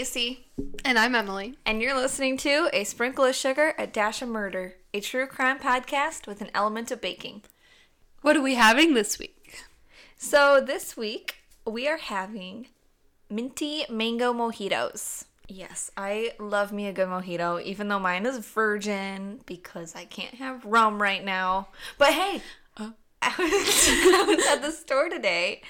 And I'm Emily. and you're listening to A Sprinkle of Sugar, A Dash of Murder, a true crime podcast with an element of baking. What are we having this week? So, this week we are having minty mango mojitos. Yes, I love me a good mojito, even though mine is virgin because I can't have rum right now. But hey. I oh. was, I was at the store today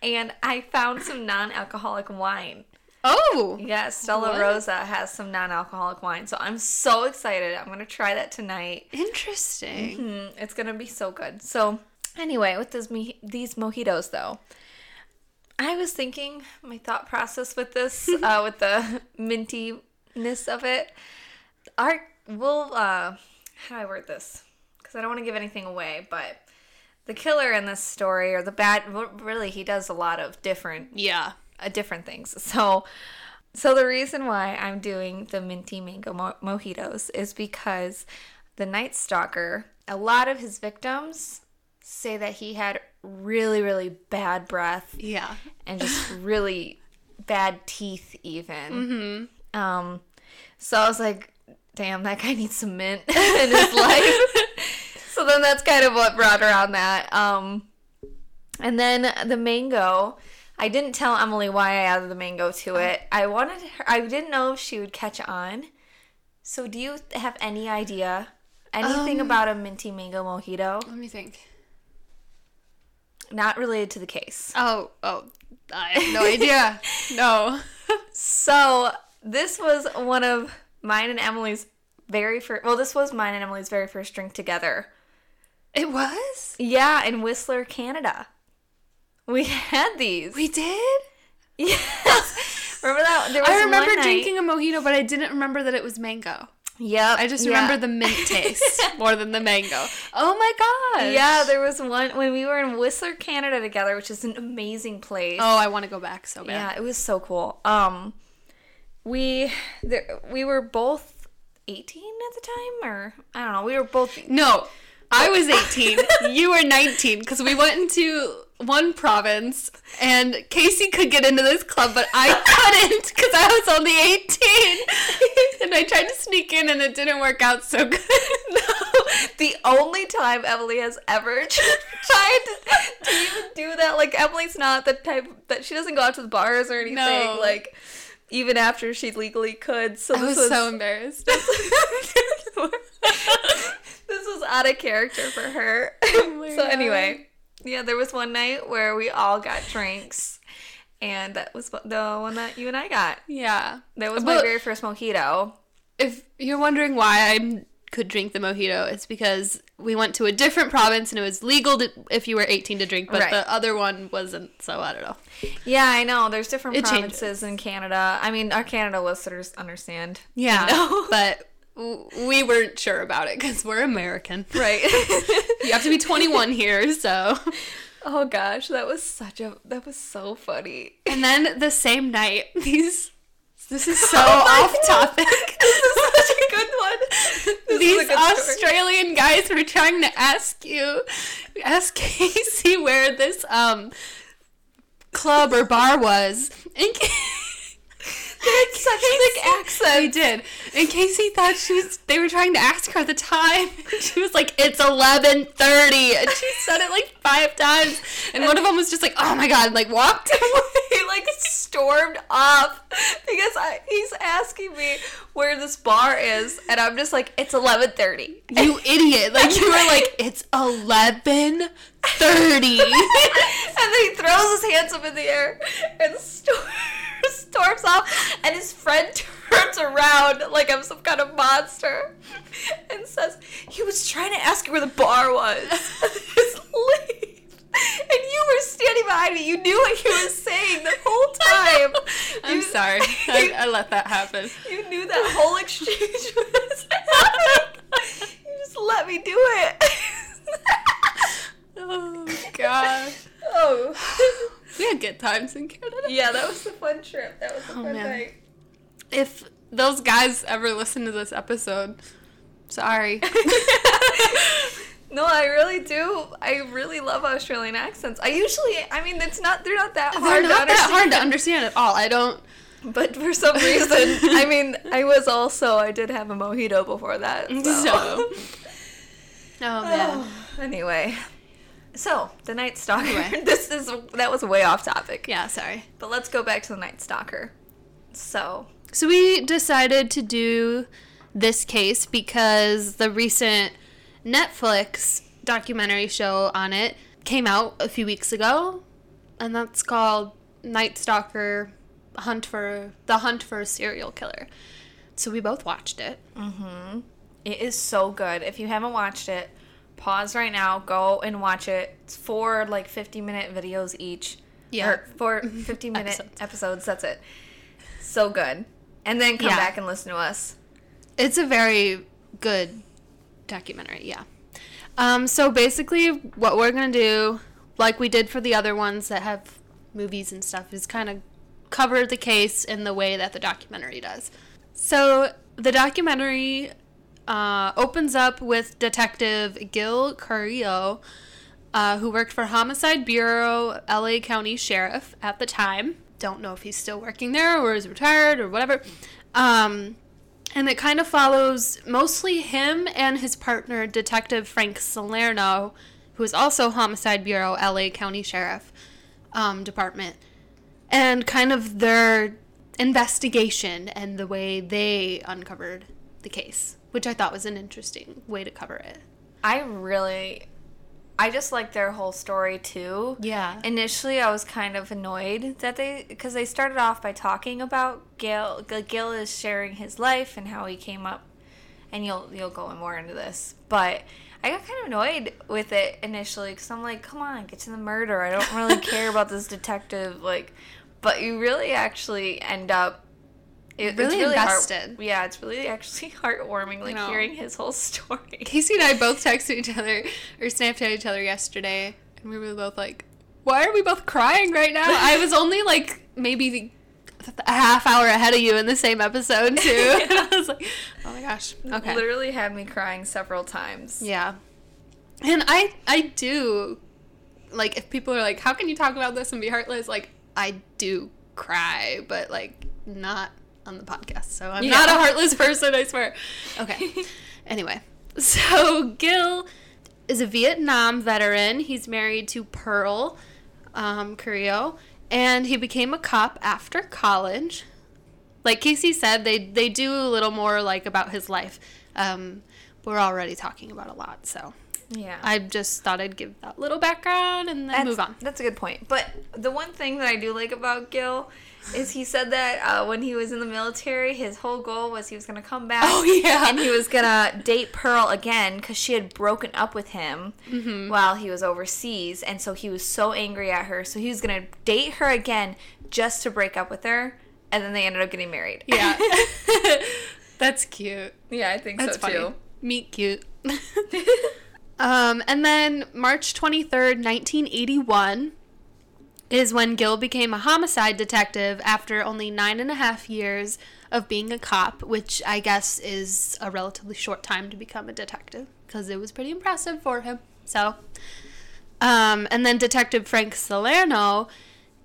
and I found some non alcoholic wine. Oh! Yes, Stella What? Rosa has some non-alcoholic wine, so I'm so excited. I'm gonna try that tonight. Interesting. Mm, it's gonna be so good. So, anyway, with this me- these mojitos though, I was thinking my thought process with this, uh, with the mintiness of it. Our we'll uh, how do I word this? Because I don't want to give anything away, but the killer in this story, or the bad, really, he does a lot of different Yeah. Uh, different things. So, so the reason why I'm doing the minty mango mo- mojitos is because the Night Stalker, a lot of his victims say that he had really, really bad breath Yeah. and just really bad teeth, even. Mm-hmm. Um, so I was like, damn, that guy needs some mint in his life. so then that's kind of what brought around that. Um, and then the mango, I didn't tell Emily why I added the mango to it. I wanted her, I didn't know if she would catch on. So do you have any idea anything Um, about a minty mango mojito? Let me think. Not related to the case. Oh, oh. I have no idea. no. So this was one of mine and Emily's very first. Well, this was mine and Emily's very first drink together. It was? Yeah, in Whistler, Canada. We had these. We did? yes. Remember that? There was I remember drinking a mojito, but I didn't remember that it was mango. Yep. I just yeah. remember the mint taste more than the mango. Oh my god. Yeah, there was one when we were in Whistler, Canada together, which is an amazing place. Oh, I want to go back so bad. Yeah, it was so cool. Um, we there, we were both eighteen at the time, or I don't know. We were both No, I was 18. you were 19 because we went into one province and Casey could get into this club, but I couldn't because I was only 18. and I tried to sneak in and it didn't work out so good. no, the only time Emily has ever tried to, to even do that. Like Emily's not the type that she doesn't go out to the bars or anything. No. Like even after she legally could. So I this was so embarrassed. this was out of character for her. Oh my so anyway, yeah, there was one night where we all got drinks, and that was the one that you and I got. yeah. That was my But- very first mojito. If you're wondering why I could drink the mojito, it's because we went to a different province and it was legal to, if you were 18 to drink, but Right. the other one wasn't. So I don't know. Yeah, I know. There's different It provinces changes. in Canada. I mean, our Canada listeners understand. Yeah, know? but we weren't sure about it because we're American. Right. You have to be 21 here, so. oh gosh, that was such a that was so funny. And then the same night, these. This is so Oh off God. topic. This is such a good one. This These good story. Australian guys were trying to ask you, ask Casey where this um club or bar was. And Ca- They had such thick accents. They did. And Casey thought she was they were trying to ask her the time. She was like, It's eleven thirty and she said it like five times. And one of them was just like, Oh my god, and, like walked away. like stormed off because I, he's asking me where this bar is, and I'm just like, it's 11:30. You idiot. Like you were like, It's eleven thirty. and then he throws his hands up in the air and stor- storms off, and his friend turns around like I'm some kind of monster and says, "He was trying to ask you where the bar was." Just leave. And you were standing behind me. You knew what he was saying the whole time. I'm You- sorry. I, I let that happen. You knew that whole exchange was happening. You just let me do it. Oh god. oh. We had good times in Canada. Yeah, that was a fun trip. That was a Oh, fun man. night. If those guys ever listen to this episode, sorry. No, I really do. I really love Australian accents. I usually, I mean, it's not. They're not that They're hard. not to that hard to understand. understand at all. I don't But for some reason, I mean, I was also I did have a mojito before that. So, So. Oh man. anyway, so the Night Stalker. Anyway. this is that was way off topic. Yeah, sorry. But let's go back to the Night Stalker. So So we decided to do this case because the recent Netflix documentary show on it came out a few weeks ago, and that's called Night Stalker: Hunt for the Hunt for a Serial Killer. So we both watched it. Mm-hmm. it is so good. If you haven't watched it, pause right now, go and watch it. It's four like fifty minute videos each. Yeah. Or four 50 minute Episodes. episodes. That's it. So good. And then come Yeah. back and listen to us. It's a very good documentary, yeah. Um, so basically, what we're gonna do, like we did for the other ones that have movies and stuff, is kind of cover the case in the way that the documentary does. So the documentary uh, opens up with Detective Gil Carrillo, uh, who worked for Homicide Bureau, LA County Sheriff at the time. Don't know if he's still working there or is retired or whatever. Um, and it kind of follows mostly him and his partner, Detective Frank Salerno, who is also Homicide Bureau, LA County Sheriff um, Department, and kind of their investigation and the way they uncovered the case, which I thought was an interesting way to cover it. I really I just like their whole story too. Yeah. Initially, I was kind of annoyed that they because they started off by talking about Gil. Gil is sharing his life and how he came up, and you'll you'll go in more into this. But I got kind of annoyed with it initially because I'm like, come on, get to the murder. I don't really care about this detective. Like, but you really actually end up. It, Really it's really heart- yeah, it's really actually heartwarming, like know. hearing his whole story. Casey and I both texted each other or Snapchat each other yesterday, and we were both like, "Why are we both crying right now?" I was only like maybe a half hour ahead of you in the same episode too. I was like, "Oh my gosh." Okay. Literally had me crying several times. Yeah. And I I do like if people are like, "How can you talk about this and be heartless?" Like I do cry, but like not on the podcast. So I'm Yeah. not a heartless person, I swear. Okay. anyway, so Gil is a Vietnam veteran. He's married to Pearl um, Carrillo, and he became a cop after college. Like Casey said, they they do a little more like about his life. Um, we're already talking about a lot, so Yeah. I just thought I'd give that little background and then that's, move on. That's a good point. But the one thing that I do like about Gil is he said that uh, when he was in the military, his whole goal was he was going to come back. Oh, yeah. And he was going to date Pearl again because she had broken up with him Mm-hmm. while he was overseas. And so he was so angry at her. So he was going to date her again just to break up with her. And then they ended up getting married. Yeah, that's cute. yeah, I think That's so funny. too. Meet cute. um, and then March 23rd, 1981 is when Gil became a homicide detective after only nine and a half years of being a cop, which I guess is a relatively short time to become a detective because it was pretty impressive for him. So, um, and then Detective Frank Salerno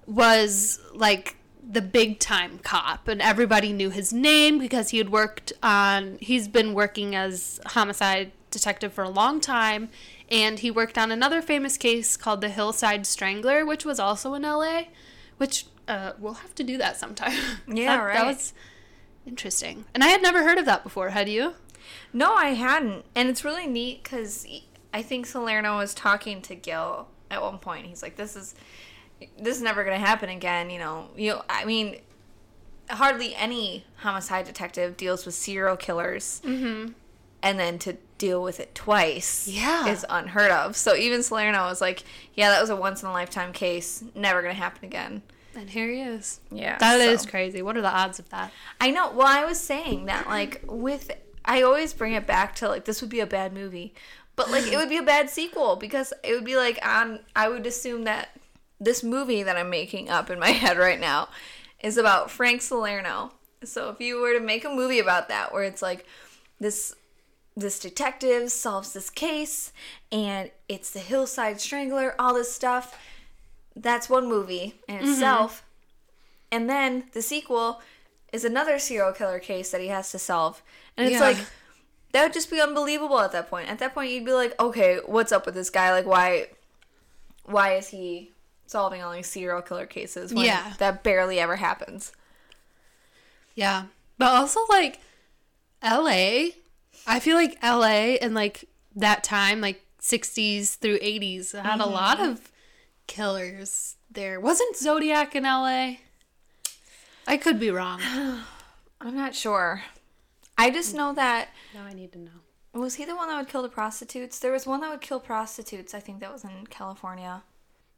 was like the big time cop and everybody knew his name because he had worked on he's been working as homicide detective for a long time and he worked on another famous case called the Hillside Strangler which was also in LA which uh, we'll have to do that sometime. Yeah, that, right. That was interesting. And I had never heard of that before, had you? No, I hadn't. And it's really neat because I think Salerno was talking to Gil at one point. He's like, "This is, this is never gonna happen again." You know, you. I mean, hardly any homicide detective deals with serial killers, mm-hmm. and then to deal with it twice, Yeah. is unheard of. So even Salerno was like, "Yeah, that was a once in a lifetime case. Never gonna happen again." And here he is. Yeah, That is so- crazy. What are the odds of that? I know. Well, I was saying that like with I always bring it back to like this would be a bad movie, but like it would be a bad sequel because it would be like on. I would assume that this movie that I'm making up in my head right now is about Frank Salerno. So if you were to make a movie about that, where it's like this this detective solves this case and it's the hillside strangler all this stuff that's one movie in mm-hmm. itself And then the sequel is another serial killer case that he has to solve. And it's Yeah. like that would just be unbelievable at that point. At that point you'd be like, "Okay, what's up with this guy? Like why why is he solving all these serial killer cases when Yeah. that barely ever happens?" Yeah. But also like LA, I feel like LA and like that time, like 60s through 80s, had a lot mm-hmm. of killers there. Wasn't Zodiac in LA? I could be wrong. I'm not sure. I just know that Now I need to know. was he the one that would kill the prostitutes? There was one that would kill prostitutes. I think that was in California.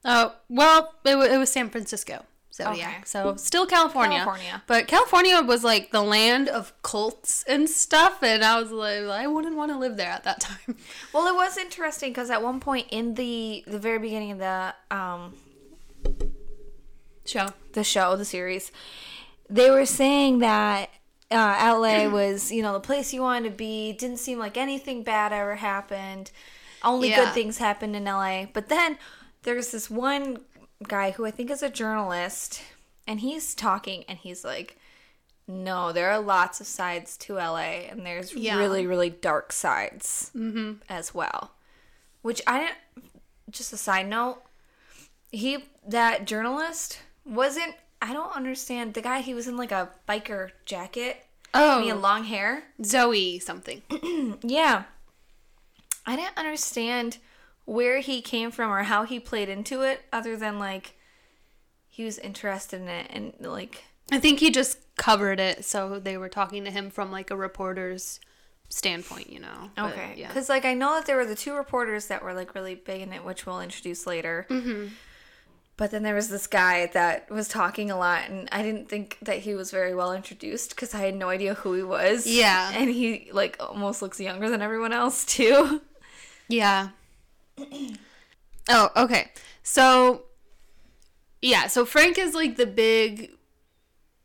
Oh, well, it, wa it was San Francisco. Zodiac. Okay. So still California. California. But California was like the land of cults and stuff. And I was like, I wouldn't want to live there at that time. Well, it was interesting because at one point in the the very beginning of the um Show. the show, the series, they were saying that uh, LA was, you know, the place you wanted to be. Didn't seem like anything bad ever happened. Only Yeah. good things happened in LA. But then there's this one guy who I think is a journalist, and he's talking, and he's like, "No, there are lots of sides to LA, and there's Yeah. really, really dark sides mm-hmm. as well." Which I didn't. Just a side note, he that journalist wasn't I don't understand the guy he was in like a biker jacket and he had Oh, long hair. Zoe something. Yeah. I didn't understand where he came from or how he played into it other than like he was interested in it and like I think he just covered it, so they were talking to him from like a reporter's standpoint, you know. But, okay yeah. because like i know that there were the two reporters that were like really big in it which we'll introduce later Mm-hmm. but then there was this guy that was talking a lot and i didn't think that he was very well introduced because i had no idea who he was Yeah. and he like almost looks younger than everyone else too Yeah. oh, okay. So, yeah, so Frank is like the big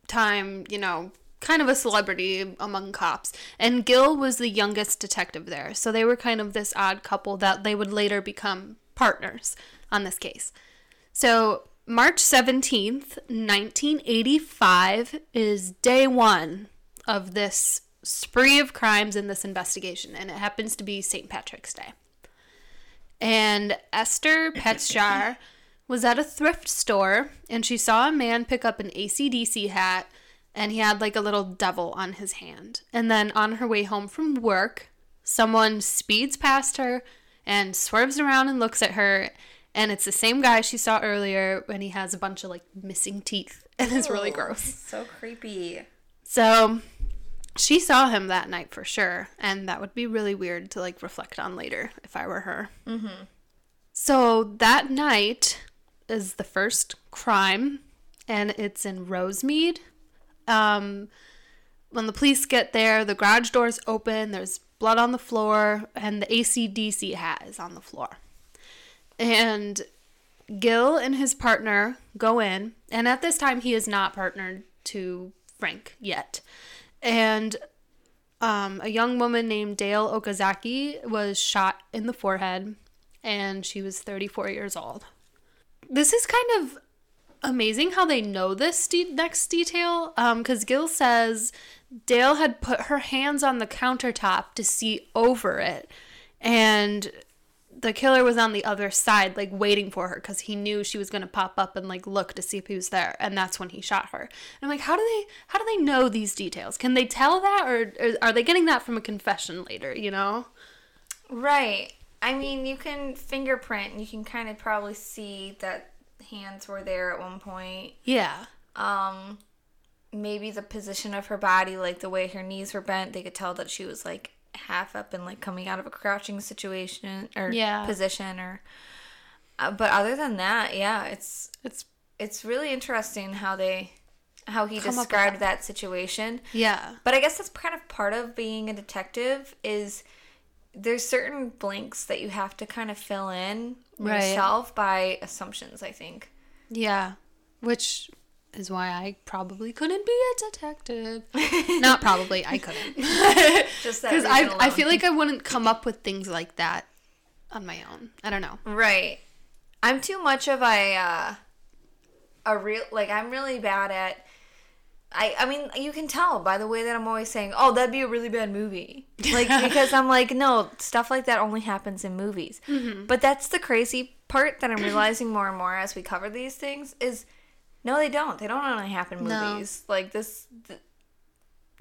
time, you know, kind of a celebrity among cops. And Gil was the youngest detective there. So they were kind of this odd couple that they would later become partners on this case. So, March 17th, 1985 is day one of this spree of crimes in this investigation, and it happens to be St. Patrick's Day. And Esther Petschar was at a thrift store and she saw a man pick up an ACDC hat and he had like a little devil on his hand. And then on her way home from work, someone speeds past her and swerves around and looks at her. And it's the same guy she saw earlier when he has a bunch of like missing teeth and it's really gross. so creepy So she saw him that night for sure, and that would be really weird to like reflect on later if I were her. Mm-hmm. So that night is the first crime, and it's in Rosemead. Um, when the police get there, the garage doors open. There's blood on the floor, and the ACDC hat is on the floor. And Gil and his partner go in, and at this time he is not partnered to Frank yet. And um, a young woman named Dayle Okazaki was shot in the forehead, and she was 34 years old. This is kind of amazing how they know this de- next detail, because Gil says Dayle had put her hands on the countertop to see over it, and the killer was on the other side, like waiting for her because he knew she was gonna pop up and like look to see if he was there, and that's when he shot her. And I'm like, how do they how do they know these details? Can they tell that, or, or are they getting that from a confession later? You know? Right. I mean, you can fingerprint and you can kind of probably see that hands were there at one point. Yeah. Um maybe the position of her body, like the way her knees were bent, they could tell that she was like half up and like coming out of a crouching situation or Yeah. position or uh, but other than that, yeah, it's It's it's really interesting how they how he Come up with described that situation. yeah. But I guess that's kind of part of being a detective is there's certain blanks that you have to kind of fill in Right. yourself by assumptions, I think. Yeah. Which is why I probably couldn't be a detective. Not probably, I couldn't. Just that Because I, I feel like I wouldn't come up with things like that on my own. I don't know. Right. I'm too much of a uh a real like I'm really bad at I I mean you can tell by the way that I'm always saying, "Oh, that'd be a really bad movie." Like because I'm like, "No, stuff like that only happens in movies." But that's the crazy part that I'm realizing more and more as we cover these things is no, they don't. They don't only happen in No. movies. Like this th-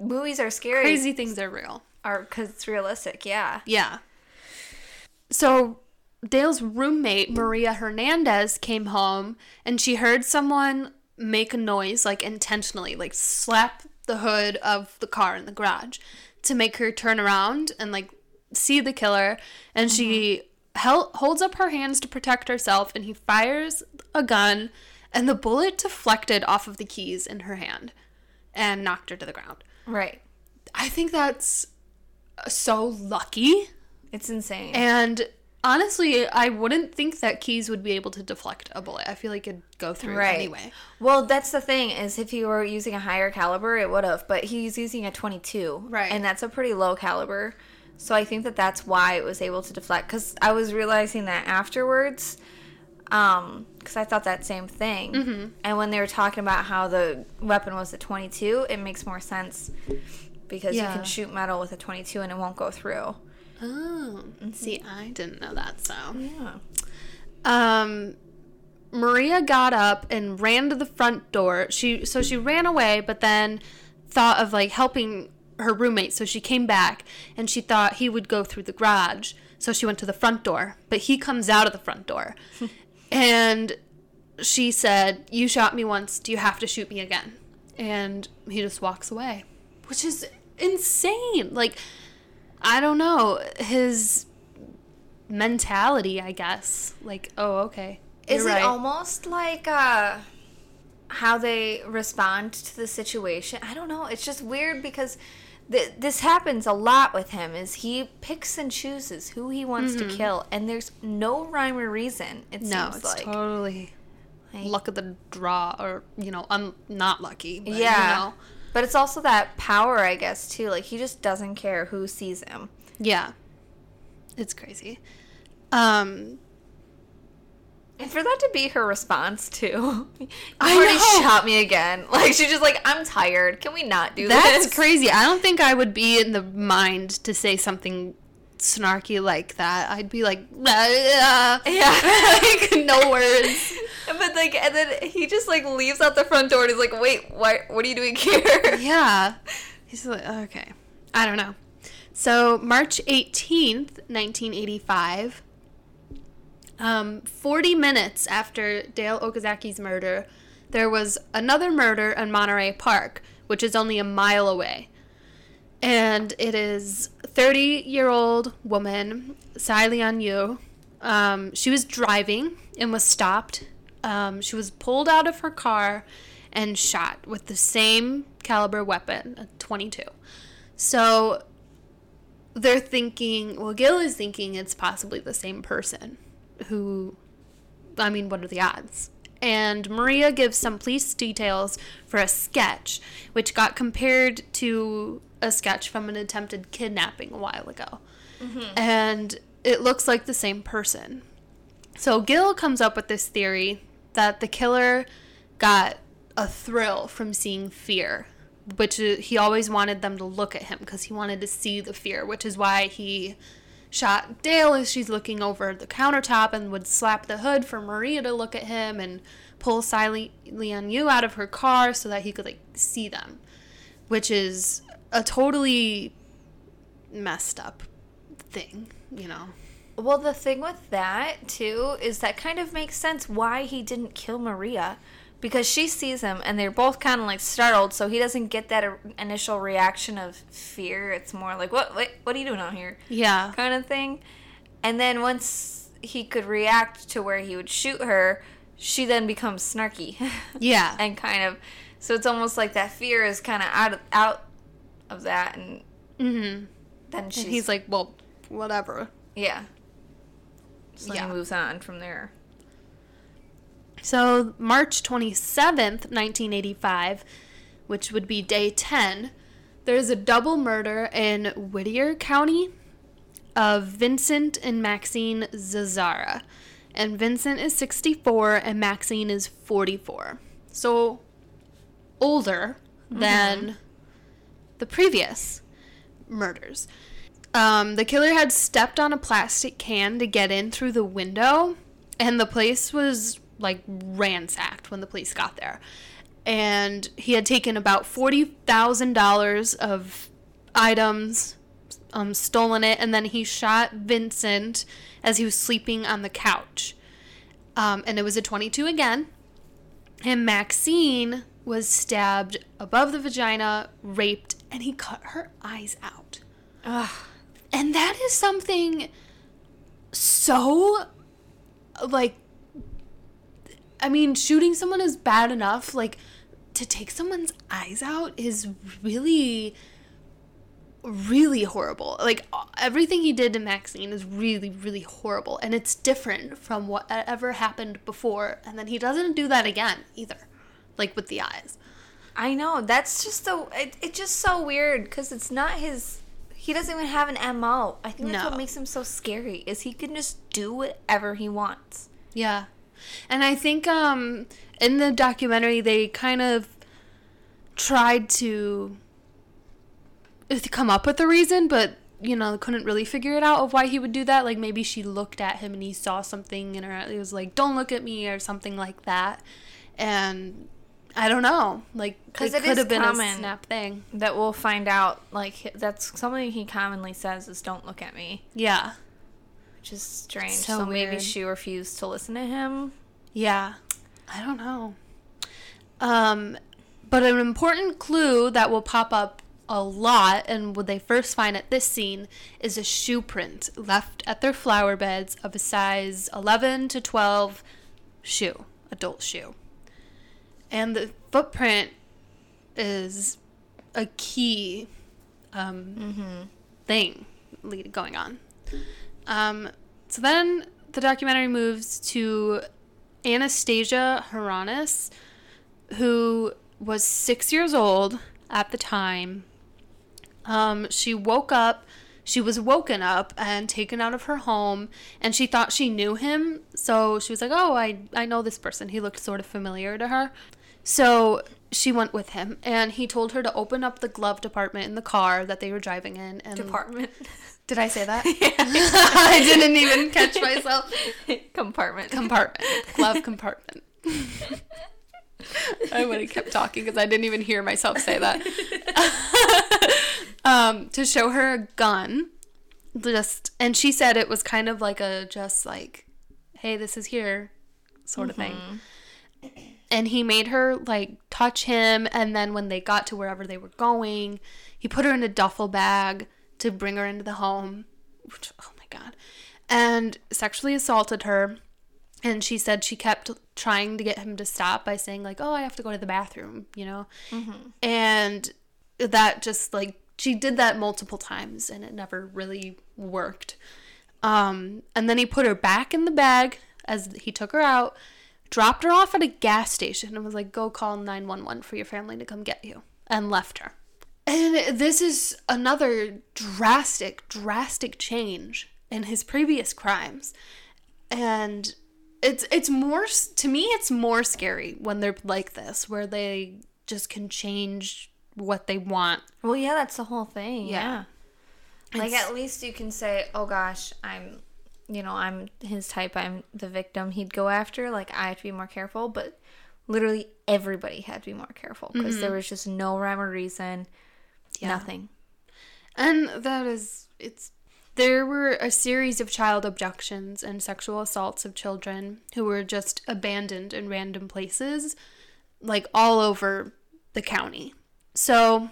movies are scary Crazy things are real. are cuz it's realistic. Yeah. Yeah. So Dayle's roommate, Maria Hernandez, came home and she heard someone make a noise, like intentionally, like slap the hood of the car in the garage to make her turn around and like see the killer. And she mm-hmm. hel- holds up her hands to protect herself and he fires a gun and the bullet deflected off of the keys in her hand and knocked her to the ground. Right. I think that's so lucky. It's insane. And honestly, I wouldn't think that keys would be able to deflect a bullet. I feel like it'd go through Right. anyway. Well, that's the thing is if he were using a higher caliber, it would have, but he's using a 22. Right. And that's a pretty low caliber. So I think that that's why it was able to deflect cuz I was realizing that afterwards um cuz I thought that same thing. Mm-hmm. And when they were talking about how the weapon was a 22, it makes more sense because you can shoot metal with a 22 and it won't go through. Oh, see, I didn't know that. So, Yeah. um, Maria got up and ran to the front door. She so she ran away, but then thought of like helping her roommate. So she came back and she thought he would go through the garage. So she went to the front door, but he comes out of the front door, and she said, "You shot me once. Do you have to shoot me again?" And he just walks away, which is insane. Like, I don't know his mentality. I guess. Like, oh, okay. Is it right. almost like uh how they respond to the situation? I don't know. It's just weird because th- this happens a lot with him. Is he picks and chooses who he wants to kill, and there's no rhyme or reason. It Mm-hmm. No, seems it's like totally Like- luck of the draw, or you know, un- not lucky. But, yeah. You know. But it's also that power, I guess, too. Like he just doesn't care who sees him. Yeah. It's crazy. Um. And for that to be her response too, you already shot me again. Like she's just like, I'm tired. Can we not do That's this? That's crazy. I don't think I would be in the mind to say something snarky like that. I'd be like, Yeah. like no words. But like, and then he just like leaves out the front door and he's like, "Wait, what? What are you doing here?" Yeah. He's like, okay. I don't know. So, March 18th, 1985, um, 40 minutes after Dayle Okazaki's murder, there was another murder in Monterey Park, which is only a mile away. And it is 30 year old woman, Tsai Lian Yu. Um, she was driving and was stopped. Um, she was pulled out of her car and shot with the same caliber weapon, a 22. So they're thinking, well, Gil is thinking it's possibly the same person who, I mean, what are the odds? And Maria gives some police details for a sketch, which got compared to a sketch from an attempted kidnapping a while ago. Mm-hmm. And it looks like the same person. So Gil comes up with this theory that the killer got a thrill from seeing fear, which uh, he always wanted them to look at him because he wanted to see the fear, which is why he shot Dayle as she's looking over the countertop and would slap the hood for Maria to look at him and pull Siley Lian Yu out of her car so that he could like see them, which is a totally messed up thing, you know. Well, the thing with that too is that kind of makes sense why he didn't kill Maria, because she sees him and they're both kind of like startled, so he doesn't get that uh, initial reaction of fear. It's more like, "What? What? What are you doing out here?" Yeah. kind of thing. And then once he could react to where he would shoot her, she then becomes snarky. Yeah. and kind of so it's almost like that fear is kind of out of, out of that and Mm-hmm. then she's And he's like, well, whatever. yeah so Yeah. he moves on from there So, March 27th, 1985, which would be day 10, there's a double murder in Whittier County of Vincent and Maxine Zazzara. And Vincent is 64 and Maxine is 44. So older than the previous murders. Um, the killer had stepped on a plastic can to get in through the window, and the place was like ransacked when the police got there. And he had taken about $40,000 of items, um, stolen it, and then he shot Vincent as he was sleeping on the couch. Um, and it was a 22 again. And Maxine was stabbed above the vagina, raped, and he cut her eyes out. Ugh. And that is something so like I mean, shooting someone is bad enough, like to take someone's eyes out is really really horrible. Like everything he did to Maxine is really really horrible and it's different from whatever happened before and then he doesn't do that again either. Like with the eyes. I know. That's just so. It, it's just so weird because it's not his. He doesn't even have an MO. I think that's No. what makes him so scary. Is he can just do whatever he wants. Yeah. And I think um in the documentary they kind of tried to come up with a reason, but you know, couldn't really figure it out of why he would do that. Like maybe she looked at him and he saw something in her it was like, Don't look at me or something like that. And I don't know. Like 'Cause it it could have been a snap thing. That we'll find out. Like that's something he commonly says is "Don't look at me," Yeah. Which is strange. So So, maybe she refused to listen to him. Yeah. I don't know. Um, but an important clue that will pop up a lot, and what they first find at this scene, is a shoe print left at their flower beds of a size 11 to 12 shoe, adult shoe. And the footprint is a key um, thing going on. Um, so then the documentary moves to Anastasia Hronas, who was six years old at the time. Um, she woke up, she was woken up and taken out of her home, and she thought she knew him. So she was like, Oh, I, I know this person. He looked sort of familiar to her. So she went with him, and he told her to open up the glove department in the car that they were driving in. And Department. Did I say that? I didn't even catch myself. Compartment. Compartment. Glove compartment. I would have kept talking because I didn't even hear myself say that. um, to show her a gun. Just and she said it was kind of like a just like, hey, this is here sort of thing. And he made her like touch him and then when they got to wherever they were going, he put her in a duffel bag to bring her into the home. Which, oh my god. And sexually assaulted her and she said she kept trying to get him to stop by saying like oh i have to go to the bathroom you know and that just like she did that multiple times and it never really worked um and then he put her back in the bag as he took her out dropped her off at a gas station and was like go call 911 for your family to come get you and left her and this is another drastic drastic change in his previous crimes and it's it's more to me it's more scary when they're like this where they just can change what they want Well, yeah, that's the whole thing. Yeah. Yeah. Like at least you can say, "Oh gosh, I'm, you know, I'm his type. I'm the victim he'd go after. Like I have to be more careful." But literally everybody had to be more careful because there mm-hmm. was just no rhyme or reason. Yeah. Nothing. and that is it's there were a series of child abductions and sexual assaults of children who were just abandoned in random places like all over the county so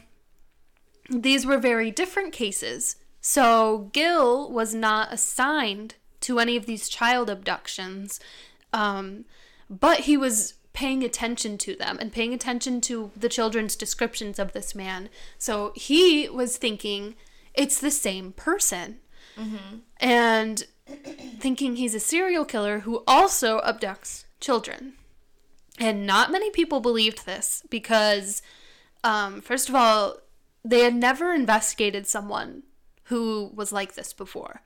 these were very different cases. So Gil was not assigned to any of these child abductions, um, but he was paying attention to them and paying attention to the children's descriptions of this man. So he was thinking it's the same person. And thinking he's a serial killer who also abducts children. And not many people believed this because, um, first of all, they had never investigated someone who was like this before.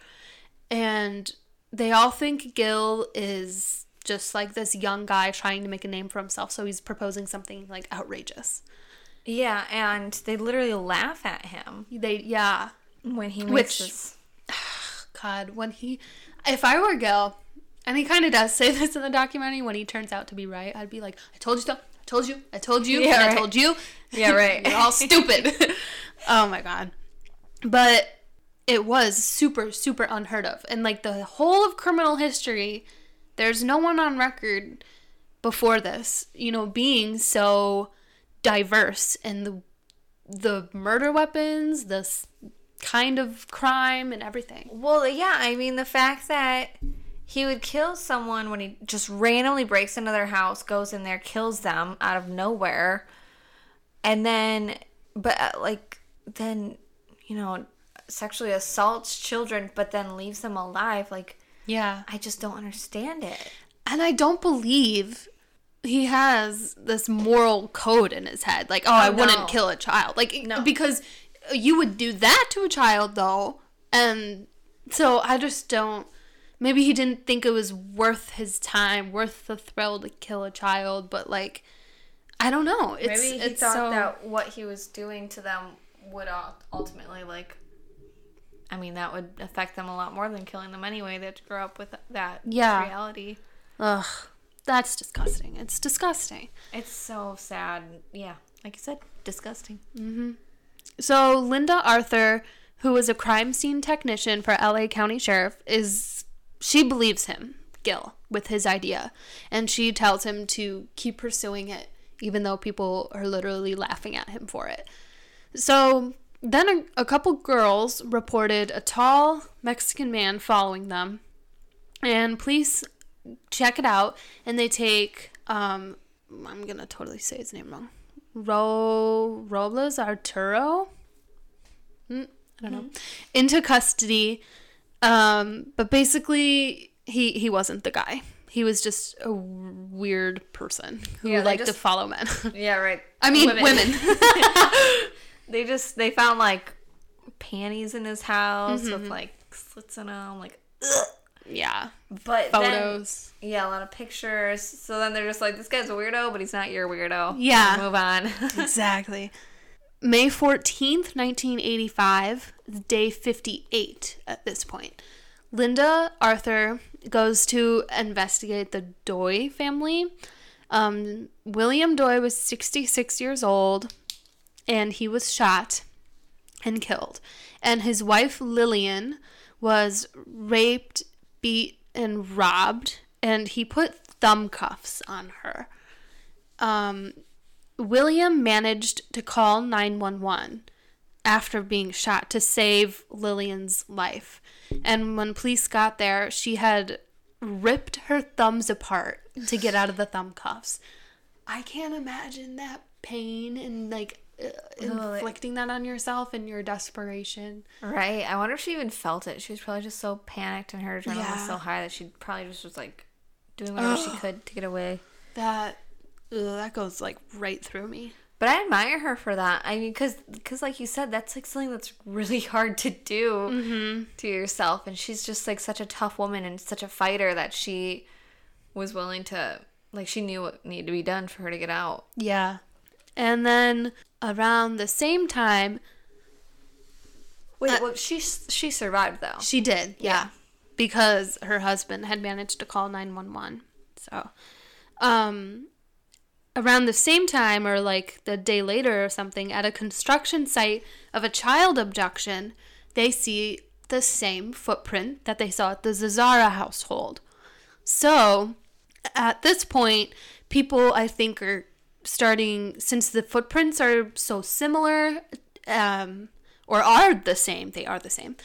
And they all think Gil is just like this young guy trying to make a name for himself. So he's proposing something like outrageous. Yeah, and they literally laugh at him They, yeah. when he Which- makes this. God, when he, if I were Gil, and he kind of does say this in the documentary, when he turns out to be right, I'd be like, I told you so. I told you. I told you. Yeah, and I told you. Yeah, right. You're all stupid. oh my God. But it was super, super unheard of. And like the whole of criminal history, there's no one on record before this, you know, being so diverse in the the murder weapons, this kind of crime and everything. Well, yeah, I mean, the fact that he would kill someone when he just randomly breaks into their house, goes in there, kills them out of nowhere, and then, but uh, like, then, you know, sexually assaults children, but then leaves them alive. Like, Yeah. I just don't understand it. And I don't believe he has this moral code in his head. Like, oh, I no. wouldn't kill a child. Like, No. because you would do that to a child, though. And so I just don't. Maybe he didn't think it was worth his time, worth the thrill to kill a child, but like, I don't know. It's, Maybe he it's thought so, that what he was doing to them would ultimately, like, I mean, that would affect them a lot more than killing them anyway. They had to grow up with that Yeah. reality. Ugh, that's disgusting. It's disgusting. It's so sad. Yeah, like you said, disgusting. Mm-hmm. So Linda Arthur, who was a crime scene technician for LA County Sheriff, is she believes him, Gil, with his idea, and she tells him to keep pursuing it, even though people are literally laughing at him for it. So then a, a couple girls reported a tall Mexican man following them, and police check it out, and they take um, I'm gonna totally say his name wrong. Ro Robles Arturo. Mm, I don't know. Into custody, um, but basically he he wasn't the guy. He was just a weird person who Yeah, liked to follow men. Yeah, right. I mean, women. they just they found like panties in his house Mm-hmm. with like slits in them, like. Ugh. yeah, But then- photos. yeah, a lot of pictures. So then they're just like, this guy's a weirdo, but he's not your weirdo. Yeah. Move on. exactly. May 14th, 1985, day 58 at this point. Linda Arthur goes to investigate the Doi family. Um, William Doi was 66 years old and he was shot and killed. And his wife Lillian was raped, beat, and robbed, and he put thumb cuffs on her. Um, William managed to call 911 after being shot to save Lillian's life. And when police got there, she had ripped her thumbs apart to get out of the thumb cuffs. I can't imagine that pain and like uh, inflicting that on yourself in your desperation. right. I wonder if she even felt it. She was probably just so panicked and her adrenaline was so high that she probably just was like doing whatever she could to get away. That ugh, that goes like right through me. But I admire her for that. I mean, because, cause like you said, that's like something that's really hard to do to yourself. And she's just like such a tough woman and such a fighter that she was willing to, like, she knew what needed to be done for her to get out. Yeah. And then around the same time, Wait, Uh, well, she she survived though. She did, yeah. Yeah. Because her husband had managed to call 911. So, um, around the same time, or like the day later or something, at a construction site of a child abduction, they see the same footprint that they saw at the Zazzara household. So, at this point, people I think are starting, since the footprints are so similar, um, or are the same, they are the same.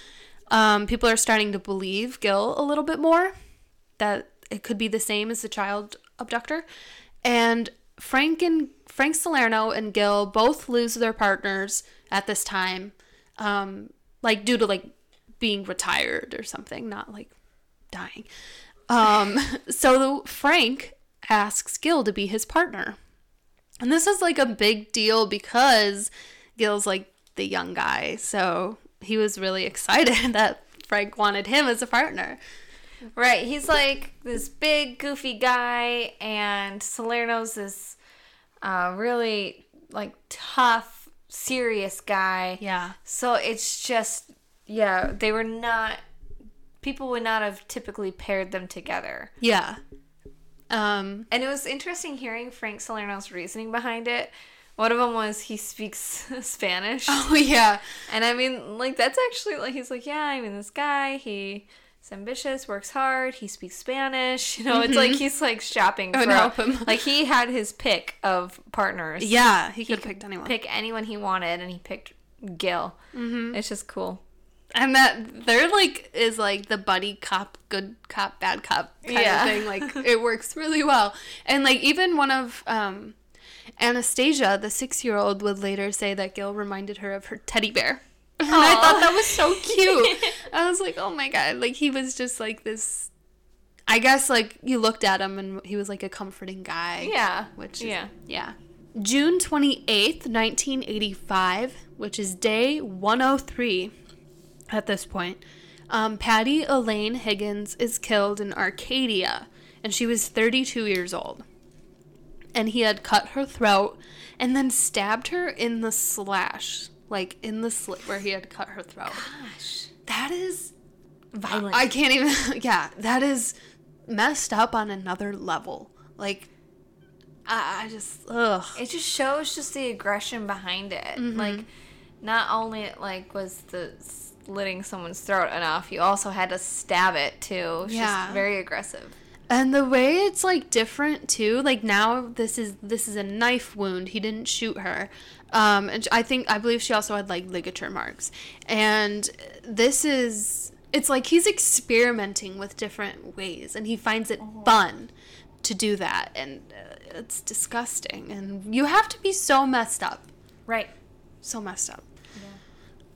Um, people are starting to believe Gil a little bit more that it could be the same as the child abductor. And Frank and Frank Salerno and Gil both lose their partners at this time, um, like due to like being retired or something, not like dying. Um, so Frank asks Gil to be his partner. And this is like a big deal because Gil's like the young guy. So he was really excited that Frank wanted him as a partner. Right. He's like this big, goofy guy, and Salerno's this uh, really like tough, serious guy. Yeah. So it's just, yeah, they were not. People would not have typically paired them together. Yeah. Um, And it was interesting hearing Frank Salerno's reasoning behind it. One of them was he speaks Spanish. oh yeah. And I mean, like, that's actually, like, he's like, yeah, I mean, this guy, he is ambitious, works hard, he speaks Spanish. You know, it's like he's, like, shopping I for, him. like, he had his pick of partners. Yeah, he could have could picked anyone. Pick anyone he wanted, and he picked Gil. Mm-hmm. It's just cool. And that they're like is like the buddy cop, good cop, bad cop kind Yeah. of thing. Like it works really well. And like even one of um Anastasia, the six year old, would later say that Gil reminded her of her teddy bear. And I thought that was so cute. I was like, oh my god. Like he was just like this I guess like you looked at him and he was like a comforting guy. Yeah. Which is, Yeah. yeah. June 28th, 1985, which is day 103 at this point. Um, Patty Elaine Higgins is killed in Arcadia, and she was 32 years old. And he had cut her throat and then stabbed her in the slash, like in the slit where he had cut her throat. Gosh. That is Violent. I can't even. Yeah, that is messed up on another level. Like, I, I just ugh. it just shows just the aggression behind it. Mm-hmm. Like, not only like was the slitting someone's throat enough, you also had to stab it too. It's Yeah. very aggressive. And the way it's like different too. Like now, this is this is a knife wound. He didn't shoot her. Um, and I think I believe she also had like ligature marks. And this is it's like he's experimenting with different ways, and he finds it fun to do that. And uh, it's disgusting. And you have to be so messed up. Right. so messed up.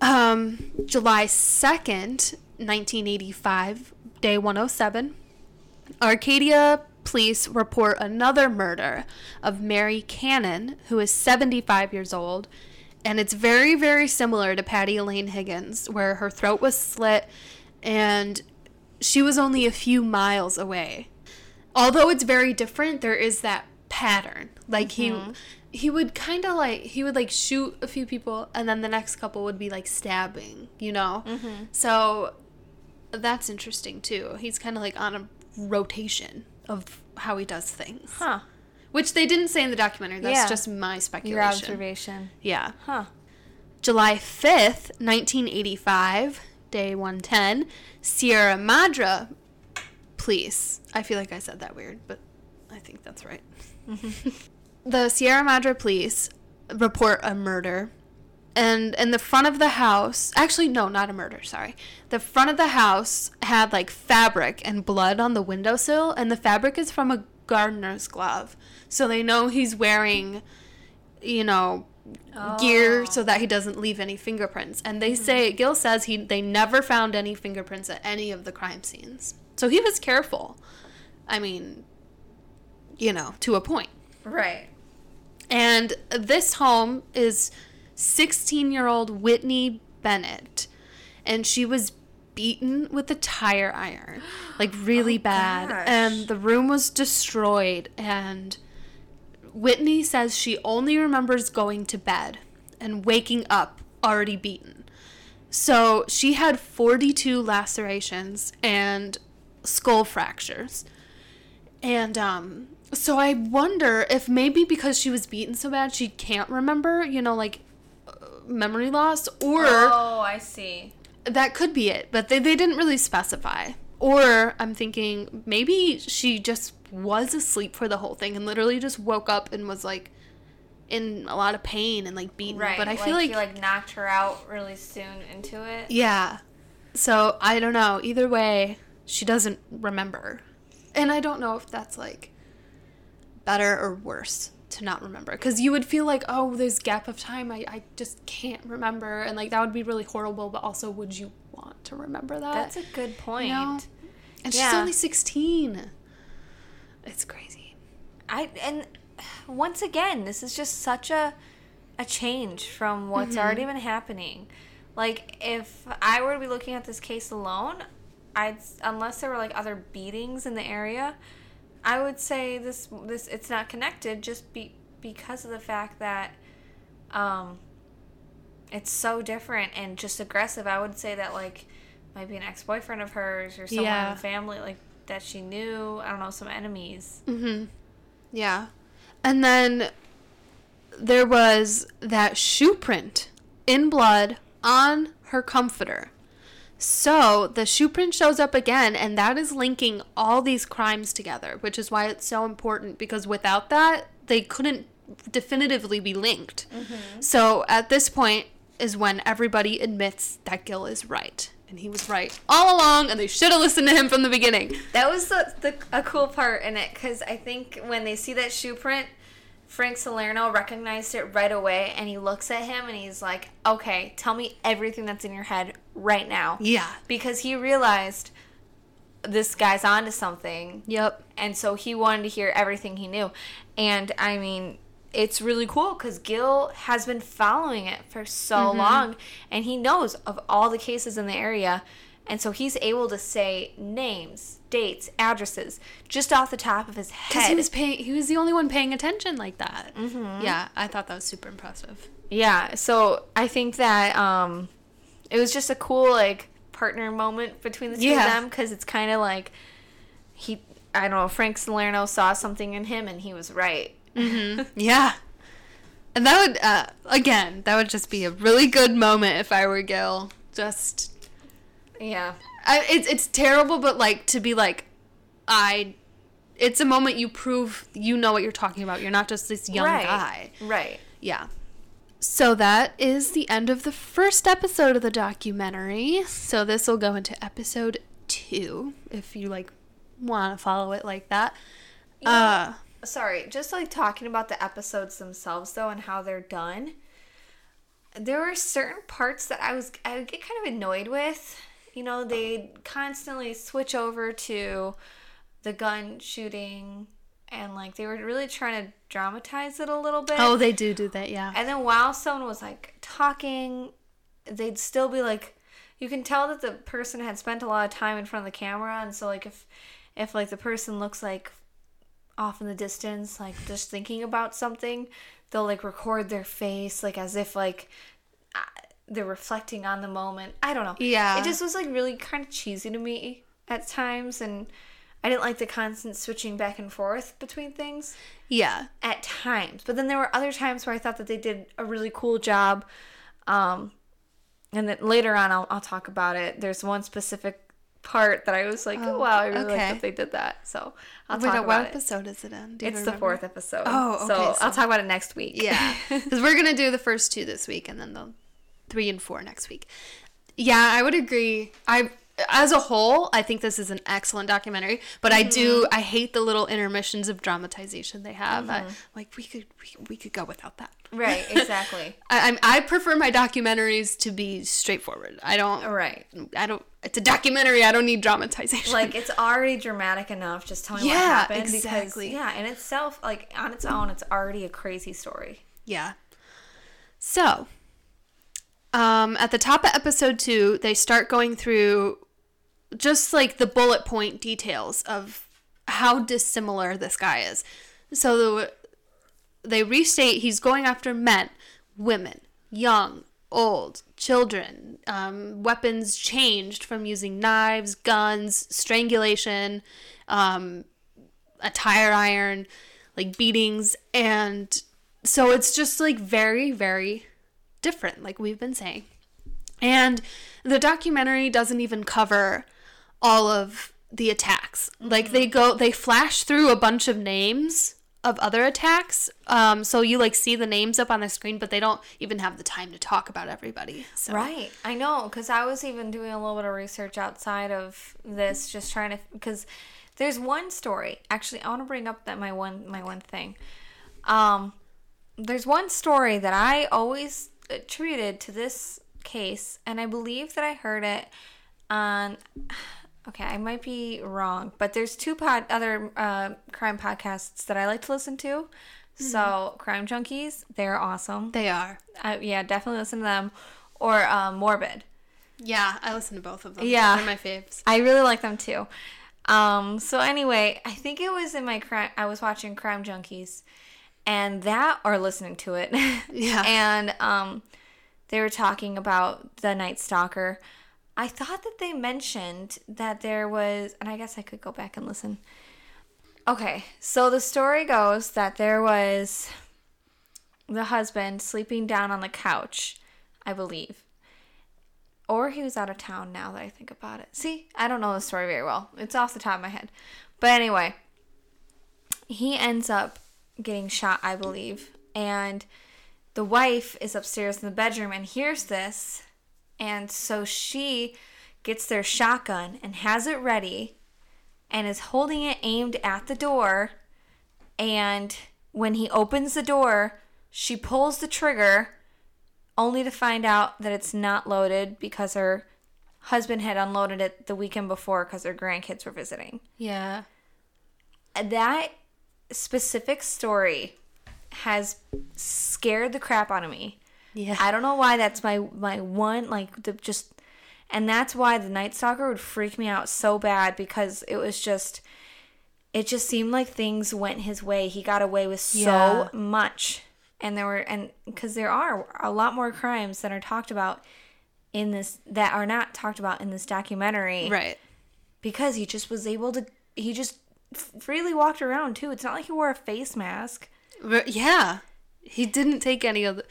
Um, July 2nd, 1985, day 107, Arcadia police report another murder of Mary Cannon, who is 75 years old. And it's very, very similar to Patty Elaine Higgins, where her throat was slit and she was only a few miles away. Although it's very different, there is that pattern. Like he he would kind of like he would like shoot a few people and then the next couple would be like stabbing, you know? Mm-hmm. So that's interesting too. He's kind of like on a rotation of how he does things. Huh. Which they didn't say in the documentary. That's Yeah. just my speculation. Your observation. Yeah. Huh. July 5th, 1985, day 110, Sierra Madre police. I feel like I said that weird, but I think that's right. Mm-hmm. the Sierra Madre police report a murder. And in the front of the house, actually, no, not a murder, sorry. The front of the house had like fabric and blood on the windowsill, and the fabric is from a gardener's glove. So they know he's wearing, you know, gear oh. so that he doesn't leave any fingerprints. And they say mm-hmm. Gil says he they never found any fingerprints at any of the crime scenes. So he was careful. I mean, you know, to a point. Right. And this home is 16-year-old Whitney Bennett and she was beaten with a tire iron like really bad gosh. and the room was destroyed and Whitney says she only remembers going to bed and waking up already beaten. So she had 42 lacerations and skull fractures. And um so I wonder if maybe because she was beaten so bad she can't remember, you know, like uh, memory loss or Oh, I see. that could be it, but they, they didn't really specify. Or I'm thinking maybe she just was asleep for the whole thing and literally just woke up and was like in a lot of pain and like beaten. Right. But I feel like, he like knocked her out really soon into it. yeah. So I don't know. Either way, she doesn't remember. And I don't know if that's like better or worse to not remember. Because you would feel like, oh, there's gap of time. I, I just can't remember. And like that would be really horrible. But also, would you want to remember that? That's a good point. know? and she's only 16. It's crazy. I and once again, this is just such a a change from what's Mm-hmm. already been happening. Like if I were to be looking at this case alone, I'd unless there were like other beatings in the area, I would say this this it's not connected just be because of the fact that um it's so different and just aggressive. I would say that like might be an ex boyfriend of hers or someone in the family like that she knew. I don't know, some enemies. Mm-hmm. Yeah. And then there was that shoe print in blood on her comforter. So the shoe print shows up again, and that is linking all these crimes together, which is why it's so important because without that, they couldn't definitively be linked. Mm-hmm. So at this point is when everybody admits that Gil is right. And he was right all along, and they should have listened to him from the beginning. That was the, the a cool part in it because I think when they see that shoe print, Frank Salerno recognized it right away, and he looks at him and he's like, "Okay, tell me everything that's in your head right now." Yeah. because he realized this guy's onto something, Yep. and so he wanted to hear everything he knew. And I mean, it's really cool because Gil has been following it for so mm-hmm. long, and he knows of all the cases in the area. And so he's able to say names, dates, addresses just off the top of his head. Because he was paying, he was the only one paying attention like that. Mm-hmm. Yeah, I thought that was super impressive. Yeah, so I think that um, it was just a cool like partner moment between the two Yeah. of them because it's kind of like he, I don't know, Frank Salerno saw something in him and he was right. Yeah, and that would, uh, again, that would just be a really good moment if I were Gil. Just, Yeah, I, it's it's terrible, but like to be like, I, it's a moment you prove you know what you're talking about. You're not just this young right, guy. right. Yeah. So that is the end of the first episode of the documentary. So this will go into episode two if you like want to follow it like that. Uh Sorry, just like talking about the episodes themselves though and how they're done. There were certain parts that I was I would get kind of annoyed with. You know, they constantly switch over to the gun shooting and like they were really trying to dramatize it a little bit. oh, they do do that, yeah. And then while someone was like talking, they'd still be like, you can tell that the person had spent a lot of time in front of the camera, and so like if, if like the person looks like off in the distance, like just thinking about something, they'll like record their face like as if like they're reflecting on the moment. I don't know. Yeah. It just was like really kind of cheesy to me at times, and I didn't like the constant switching back and forth between things Yeah. at times. But then there were other times where I thought that they did a really cool job. Um, and then later on, I'll, I'll talk about it. There's one specific part that I was like, oh, Oh, wow, I really like that they did that. So I'll Wait, talk about what it. episode is it in? Do you It's the fourth episode. Oh, okay, So, I'll talk about it next week. Yeah, because we're gonna do the first two this week, and then the three and four next week. Yeah, I would agree. I, as a whole, I think this is an excellent documentary. But I do, mm-hmm. I hate the little intermissions of dramatization they have. I, mm-hmm. like we could, we, we could go without that. right, exactly. I, I'm, I prefer my documentaries to be straightforward. I don't. right. I don't. It's a documentary. I don't need dramatization. Like it's already dramatic enough. Just tell me what Yeah, happened. exactly. Because, yeah, in itself, like on its own, it's already a crazy story. Yeah. So, um, at the top of episode two, they start going through just like the bullet point details of how dissimilar this guy is. So they restate he's going after men, women, young, old, children. Um, weapons changed from using knives, guns, strangulation, um, a tire iron, like beatings, and so it's just like very, very different, like we've been saying. And the documentary doesn't even cover all of the attacks. Like they go, they flash through a bunch of names of other attacks. Um, so you like see the names up on the screen, but they don't even have the time to talk about everybody. So Right. I know because I was even doing a little bit of research outside of this, just trying to because there's one story. Actually, I want to bring up that my one my one thing. Um, there's one story that I always attributed to this case, and I believe that I heard it on. Okay, I might be wrong, but there's two pod other uh, crime podcasts that I like to listen to. So, Crime Junkies, they're awesome. they are. I, yeah, definitely listen to them. Or um, Morbid. Yeah, I listen to both of them. Yeah. They're my faves. I really like them too. Um, so anyway, I think it was in my crime. I was watching Crime Junkies, and that or listening to it. Yeah. and um, they were talking about the Night Stalker. I thought that they mentioned that there was, and I guess I could go back and listen. Okay, so the story goes that there was the husband sleeping down on the couch, I believe. Or he was out of town now that I think about it. See, I don't know the story very well. It's off the top of my head. But anyway, he ends up getting shot, I believe. And the wife is upstairs in the bedroom and hears this. And so she gets their shotgun and has it ready and is holding it aimed at the door. And when he opens the door, she pulls the trigger only to find out that it's not loaded because her husband had unloaded it the weekend before because their grandkids were visiting. Yeah. That specific story has scared the crap out of me. Yeah. I don't know why that's my my one like the just and that's why the Night Stalker would freak me out so bad because it was just it just seemed like things went his way. He got away with so Yeah. much. And there were and cuz there are a lot more crimes that are talked about in this that are not talked about in this documentary right. because he just was able to he just freely walked around too. It's not like he wore a face mask. Yeah. He didn't take any of the,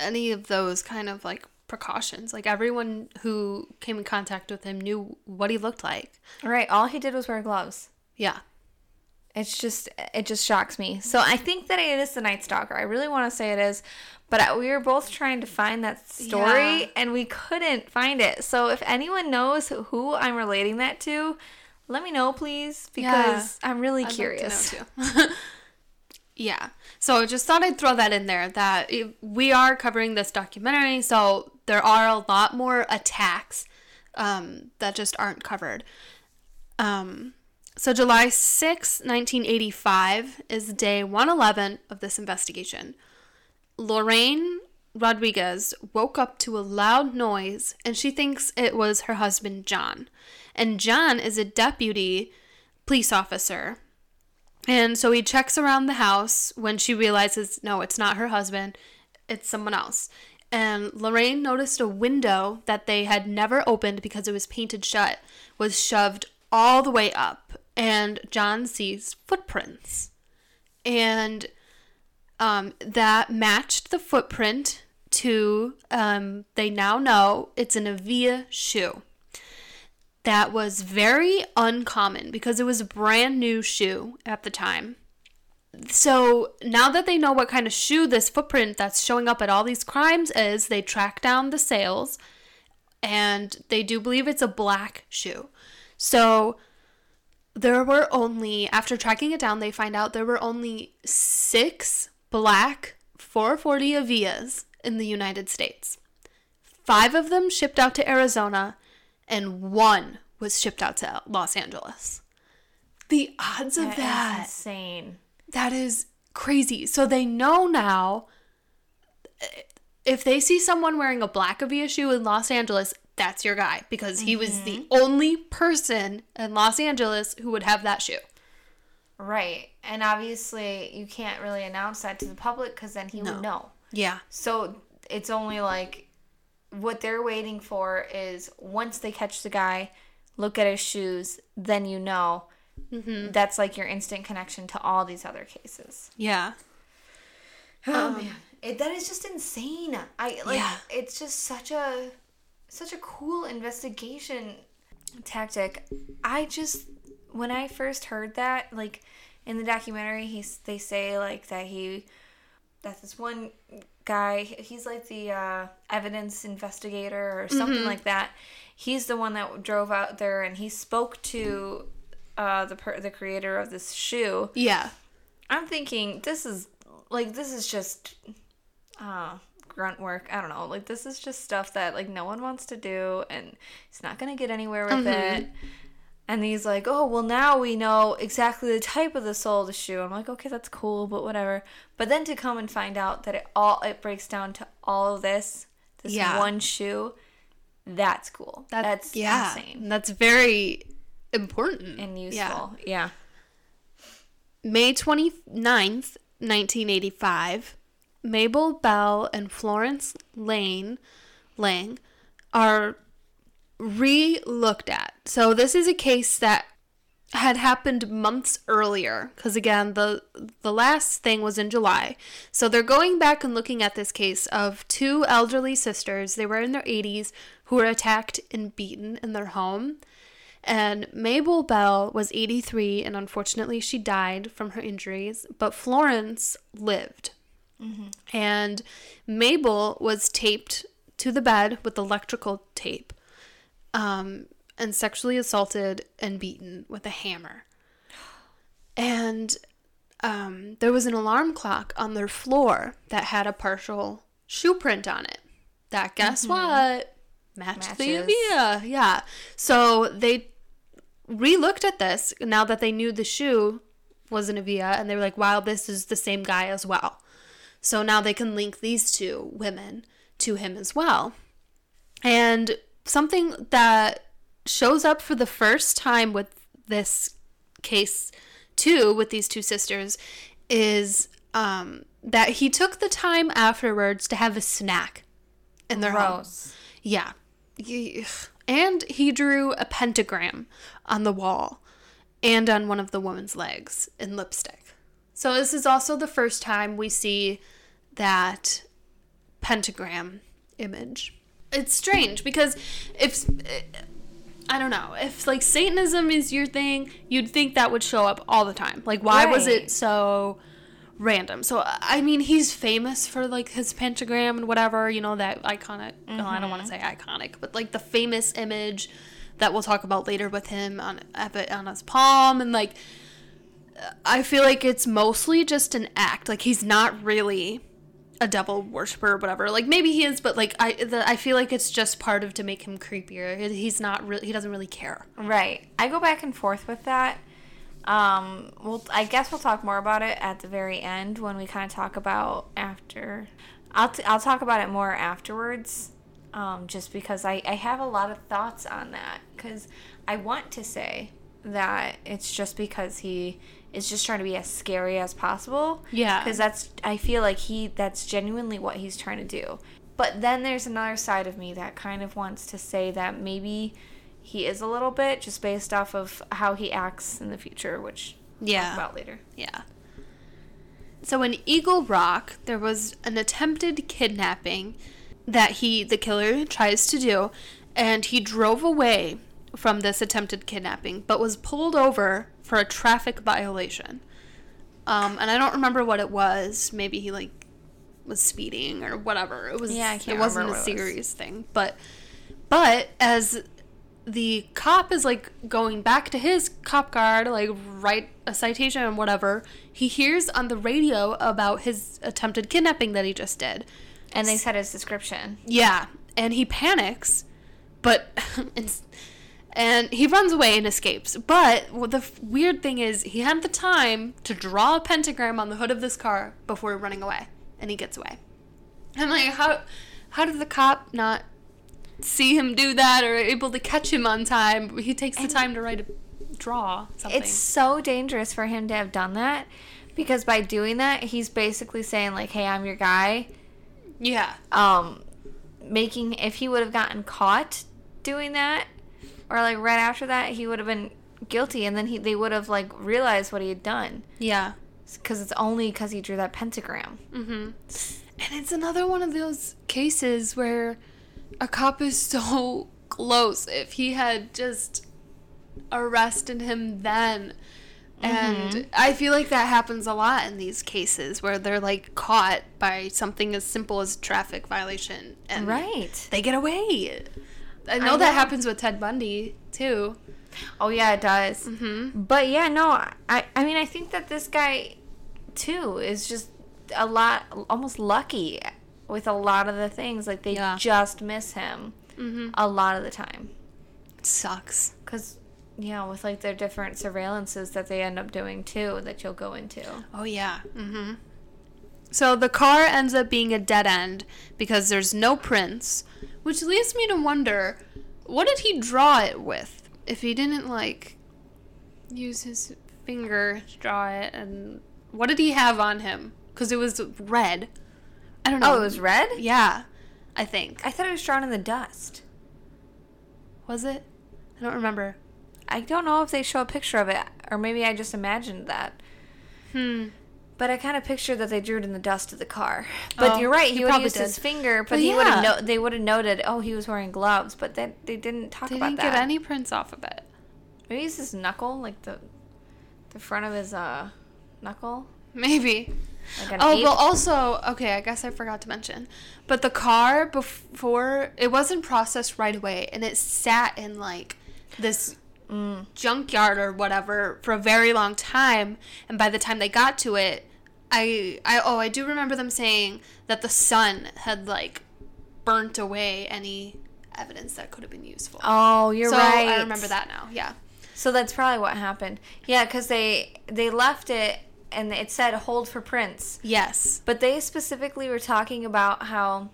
any of those kind of like precautions. Like everyone who came in contact with him knew what he looked like. Right, all he did was wear gloves. Yeah. It's just it just shocks me. So I think that it is the Night Stalker. I really want to say it is, but uh, we were both trying to find that story Yeah. and we couldn't find it. So if anyone knows who I'm relating that to, let me know please because I'm really I'd like curious. know, too. yeah. So I just thought I'd throw that in there that it, we are covering this documentary, so there are a lot more attacks um, that just aren't covered. Um, so July 6, 1985 is day 111 of this investigation. Lorraine Rodriguez woke up to a loud noise and she thinks it was her husband John. And John is a deputy police officer. And so he checks around the house when she realizes no, it's not her husband, it's someone else. And Lorraine noticed a window that they had never opened because it was painted shut was shoved all the way up. And John sees footprints. And um, that matched the footprint to, um, they now know it's an Avia shoe. That was very uncommon because it was a brand new shoe at the time. So now that they know what kind of shoe this footprint that's showing up at all these crimes is, they track down the sales and they do believe it's a black shoe. So there were only, after tracking it down, they find out there were only six black 440 Avias in the United States. Five of them shipped out to Arizona, and one was shipped out to Los Angeles. The odds of That is that. insane. That is crazy. So they know now if they see someone wearing a black Avia shoe in Los Angeles, that's your guy because he was the mm-hmm. only person in Los Angeles who would have that shoe. Right. And obviously you can't really announce that to the public cuz then he No. would know. Yeah. So it's only like what they're waiting for is once they catch the guy, look at his shoes, then you know. Mm-hmm. That's like your instant connection to all these other cases. Yeah. Oh man, it, that is just insane. I like Yeah. it's just such a such a cool investigation tactic. I just when I first heard that, like in the documentary, he's they say like that he that this one guy he's like the uh, evidence investigator or something like that. He's the one that drove out there and he spoke to uh, the per- the creator of this shoe. Yeah. I'm thinking this is like this is just uh grunt work. I don't know. Like this is just stuff that like no one wants to do and he's not going to get anywhere with it. And he's like, "Oh, well now we know exactly the type of the sole of the shoe." I'm like, "Okay, that's cool, but whatever." But then to come and find out that it all it breaks down to all of this, this Yeah. one shoe, That's cool. That- That's yeah, insane That's very important and Yeah. useful. Yeah. May 29th, 1985, Mabel Bell and Florence Lane Lang are re-looked at. So this is a case that had happened months earlier because again the the last thing was in July. So they're going back and looking at this case of two elderly sisters. They were in their 80s who were attacked and beaten in their home. And Mabel Bell was 83 and unfortunately she died from her injuries, but Florence lived. Mm-hmm. And Mabel was taped to the bed with electrical tape um, and sexually assaulted and beaten with a hammer. And um, there was an alarm clock on their floor that had a partial shoe print on it. That guess what? Matched the Matches. Avia. Yeah. So they re-looked at this now that they knew the shoe was an Avia, and they were like, "Wow, this is the same guy as well." So now they can link these two women to him as well. And something that shows up for the first time with this case, too, with these two sisters, is um, that he took the time afterwards to have a snack in their home. Yeah. And he drew a pentagram on the wall and on one of the woman's legs in lipstick. So this is also the first time we see that pentagram image. It's strange because if I don't know, if like Satanism is your thing, you'd think that would show up all the time. Like why was it so random? So I mean, he's famous for like his pentagram and whatever, you know, that iconic, no, I don't want to mm-hmm. say iconic, but like the famous image that we'll talk about later with him on on his palm and like I feel like it's mostly just an act. Like he's not really a devil worshiper or whatever. Like maybe he is, but like I the, I feel like it's just part of to make him creepier. He's not really he doesn't really care. Right. I go back and forth with that. Um, well, I guess we'll talk more about it at the very end when we kind of talk about after. I'll, t- I'll talk about it more afterwards, um, just because I, I have a lot of thoughts on that. Because I want to say that it's just because he is just trying to be as scary as possible. Yeah. Because that's, I feel like he, that's genuinely what he's trying to do. But then there's another side of me that kind of wants to say that maybe he is a little bit just based off of how he acts in the future, which Yeah. talk about later. Yeah. So in Eagle Rock, there was an attempted kidnapping that he, the killer, tries to do, and he drove away from this attempted kidnapping, but was pulled over for a traffic violation. Um, and I don't remember what it was. Maybe he like was speeding or whatever. It was. Yeah, I can't It wasn't a it was. serious thing, but but as the cop is like going back to his cop car to like write a citation and whatever, he hears on the radio about his attempted kidnapping that he just did. And they said his description. Yeah, and he panics, but and, and he runs away and escapes. But the f- weird thing is, he had the time to draw a pentagram on the hood of this car before running away, and he gets away. I'm like, how how did the cop not see him do that or able to catch him on time? He takes the time to write a draw something. It's so dangerous for him to have done that because by doing that, he's basically saying like, "Hey, I'm your guy." yeah, Um, making if he would have gotten caught doing that, or like right after that, he would have been guilty, and then he they would have like realized what he had done yeah. because it's only because he drew that pentagram. Mm-hmm. And it's another one of those cases where a cop is so close. If he had just arrested him then. And I feel like that happens a lot in these cases where they're like caught by something as simple as traffic violation and Right. they get away. I know, know. that happens with Ted Bundy too. Oh yeah, it does. Mm-hmm. But yeah, no, I I mean I think that this guy too is just a lot almost lucky with a lot of the things like they Yeah. just miss him Mm-hmm. a lot of the time It sucks. cuz yeah, with like their different surveillances that they end up doing too that you'll go into. Oh yeah. Mm-hmm. So the car ends up being a dead end because there's no prints, Which leads me to wonder, what did he draw it with? If he didn't like use his finger to draw it, and what did he have on him? Because it was red. I don't know. Oh, it was red? Yeah, I think. I thought it was drawn in the dust. Was it? I don't remember. I don't know if they show a picture of it, or maybe I just imagined that. Hmm. But I kind of pictured that they drew it in the dust of the car. But Oh, you're right. he He would probably use his finger, but, But he would have yeah. no, they would have noted. Oh, he was wearing gloves, but they they didn't talk They about didn't that. get any prints off of it. Maybe it's his knuckle, like the the front of his uh knuckle. Maybe. Like Oh, ape. but also, okay, I guess I forgot to mention. But the car before, it wasn't processed right away, and it sat in like this Mm. junkyard or whatever for a very long time. And by the time they got to it, I, I, oh, I do remember them saying that the sun had like burnt away any evidence that could have been useful. Oh, you're so right. I remember that now. Yeah. So that's probably what happened. Yeah, because they they left it and it said hold for prints. Yes. But they specifically were talking about how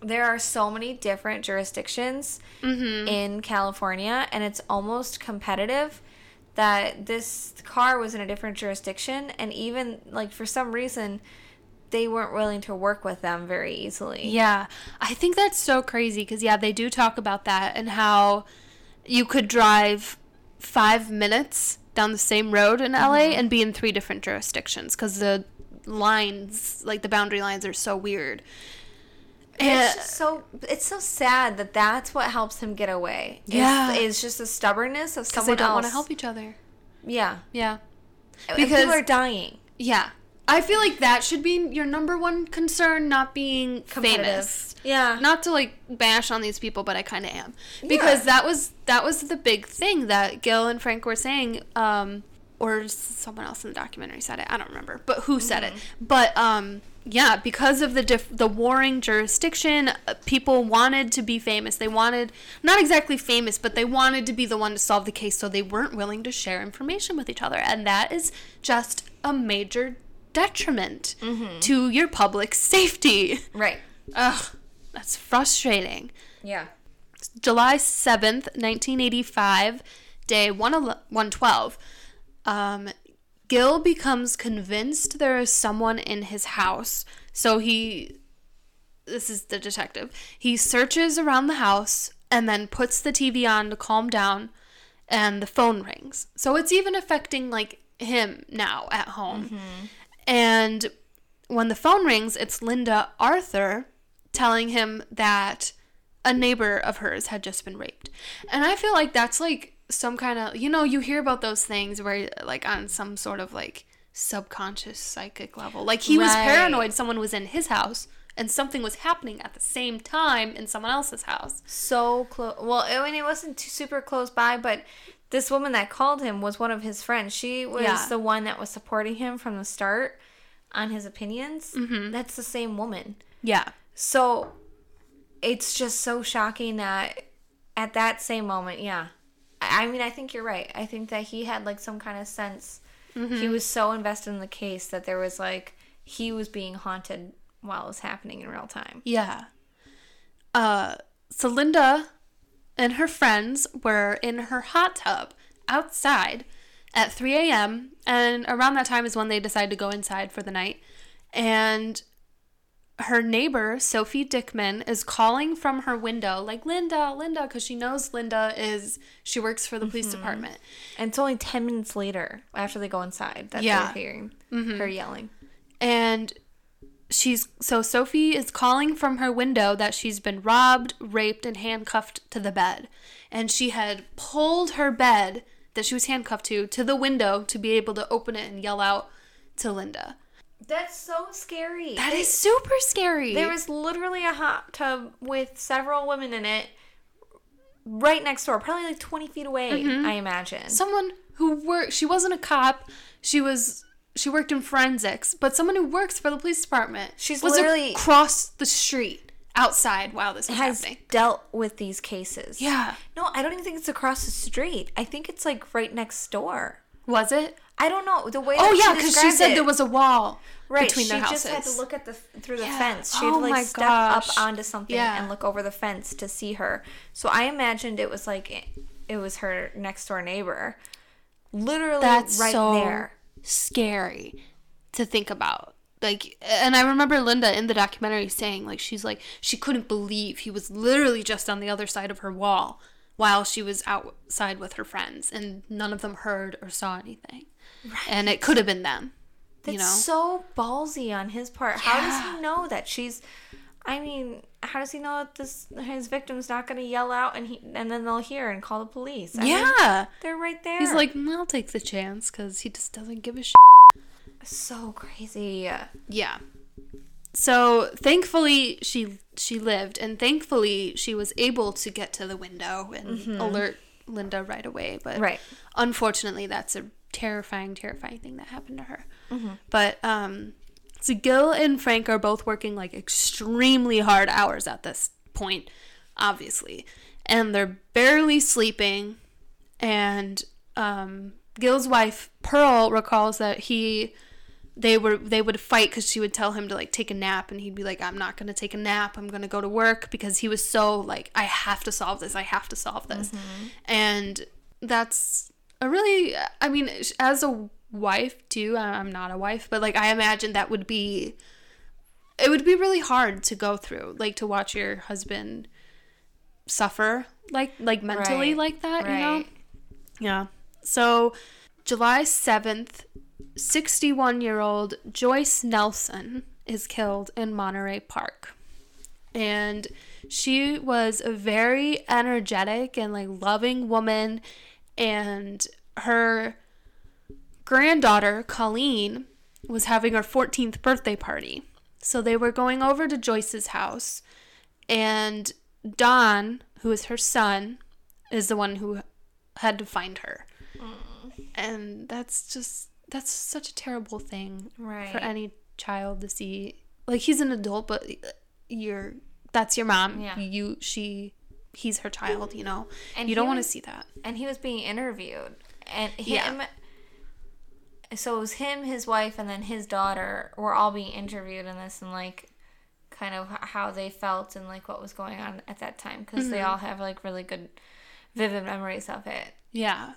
there are so many different jurisdictions Mm-hmm. in California and it's almost competitive that this car was in a different jurisdiction and even like for some reason they weren't willing to work with them very easily. Yeah, I think that's so crazy because yeah, they do talk about that and how you could drive five minutes down the same road in LA mm-hmm. and be in three different jurisdictions because the lines, like the boundary lines, are so weird. And it's just so it's so sad that that's what helps him get away. Yeah. is, just the stubbornness of because they don't else. want to help each other. Yeah, Yeah, because people are dying. yeah. I feel like that should be your number one concern, not being famous. Yeah, not to like bash on these people, but I kind of am because Yeah. that was that was the big thing that Gil and Frank were saying, um, or someone else in the documentary said it. I don't remember, but who said it? But um, yeah, because of the diff- the warring jurisdiction, uh, people wanted to be famous. They wanted not exactly famous, but they wanted to be the one to solve the case, so they weren't willing to share information with each other, and that is just a major detriment to your public safety. right. Ugh, that's frustrating. Yeah. July 7th, 1985, day 1 112, um, Gil becomes convinced there is someone in his house. So he, this is the detective, he searches around the house and then puts the TV on to calm down, and the phone rings. So it's even affecting, like, him now at home. Mm-hmm. And when the phone rings, it's Linda Arthur telling him that a neighbor of hers had just been raped. And I feel like that's like some kind of, you know, you hear about those things where, like, on some sort of like subconscious psychic level. Like, he was paranoid someone was in his house and something was happening at the same time in someone else's house. So close. Well, I mean, it wasn't too super close by, but this woman that called him was one of his friends. She was Yeah. the one that was supporting him from the start on his opinions. Mm-hmm. That's the same woman. Yeah. So it's just so shocking that at that same moment, yeah. I mean, I think you're right. I think that he had like some kind of sense. He was so invested in the case that there was like he was being haunted while it was happening in real time. Yeah. Uh, so Linda and her friends were in her hot tub outside at 3 a.m. And around that time is when they decide to go inside for the night. And her neighbor, Sophie Dickman, is calling from her window, like, Linda, Linda, because she knows Linda is, she works for the police mm-hmm. department. And it's only 10 minutes later after they go inside that Yeah. they're hearing mm-hmm. her yelling. And she's so Sophie is calling from her window that she's been robbed, raped, and handcuffed to the bed. And she had pulled her bed that she was handcuffed to to the window to be able to open it and yell out to Linda. That's so scary. That is super scary. There was literally a hot tub with several women in it right next door, probably like 20 feet away, mm-hmm. I imagine. someone who worked she wasn't a cop, she was she worked in forensics, but someone who works for the police department. She's was literally- across the street outside while this was has happening. dealt with these cases. Yeah. No, I don't even think it's across the street. I think it's like right next door. Was it? I don't know the way. Oh yeah, because she described said it- there was a wall right. between their houses. she just had to look at the through the Yeah. fence. She had Oh to like step gosh. up onto something Yeah. and look over the fence to see her. So I imagined it was like it was her next door neighbor, literally That's right so there. scary to think about. Like, and I remember Linda in the documentary saying, like, she's like, she couldn't believe he was literally just on the other side of her wall while she was outside with her friends, and none of them heard or saw anything. And it could have been them, That's you know? so ballsy on his part. How does he know that she's? I mean, how does he know that this his victim's not going to yell out and he and then they'll hear and call the police? I mean, yeah. they're right there. He's like, "Mm, I'll take the chance because he just doesn't give a shit. so crazy. Yeah. So thankfully she she lived, and thankfully she was able to get to the window and alert Linda right away. But Right. unfortunately, that's a terrifying, terrifying thing that happened to her. But um, so Gil and Frank are both working like extremely hard hours at this point, obviously, and they're barely sleeping. And um, Gil's wife Pearl recalls that he they were they would fight because she would tell him to like take a nap. And he'd be like i'm not gonna take a nap. I'm gonna go to work. Because he was so like i have to solve this. I have to solve this. And that's a really i mean as a wife too i'm not a wife but like i imagine that would be it would be really hard to go through like to watch your husband suffer like like mentally Right. like that you know yeah. So, July 7th, 61 year old Joyce Nelson is killed in Monterey Park. And she was a very energetic and like loving woman. And her granddaughter, Colleen, was having her 14th birthday party. So they were going over to Joyce's house. And Don, who is her son, is the one who had to find her. Mm. And that's just that's such a terrible thing Right. for any child to see. Like he's an adult, but you're that's your mom. Yeah. You she he's her child, you know. And you don't want to see that. and he was being interviewed and Yeah. him so it was him his wife and then his daughter were all being interviewed in this and like kind of how they felt and like what was going on at that time because they mm-hmm. all have like really good vivid memories of it Yeah.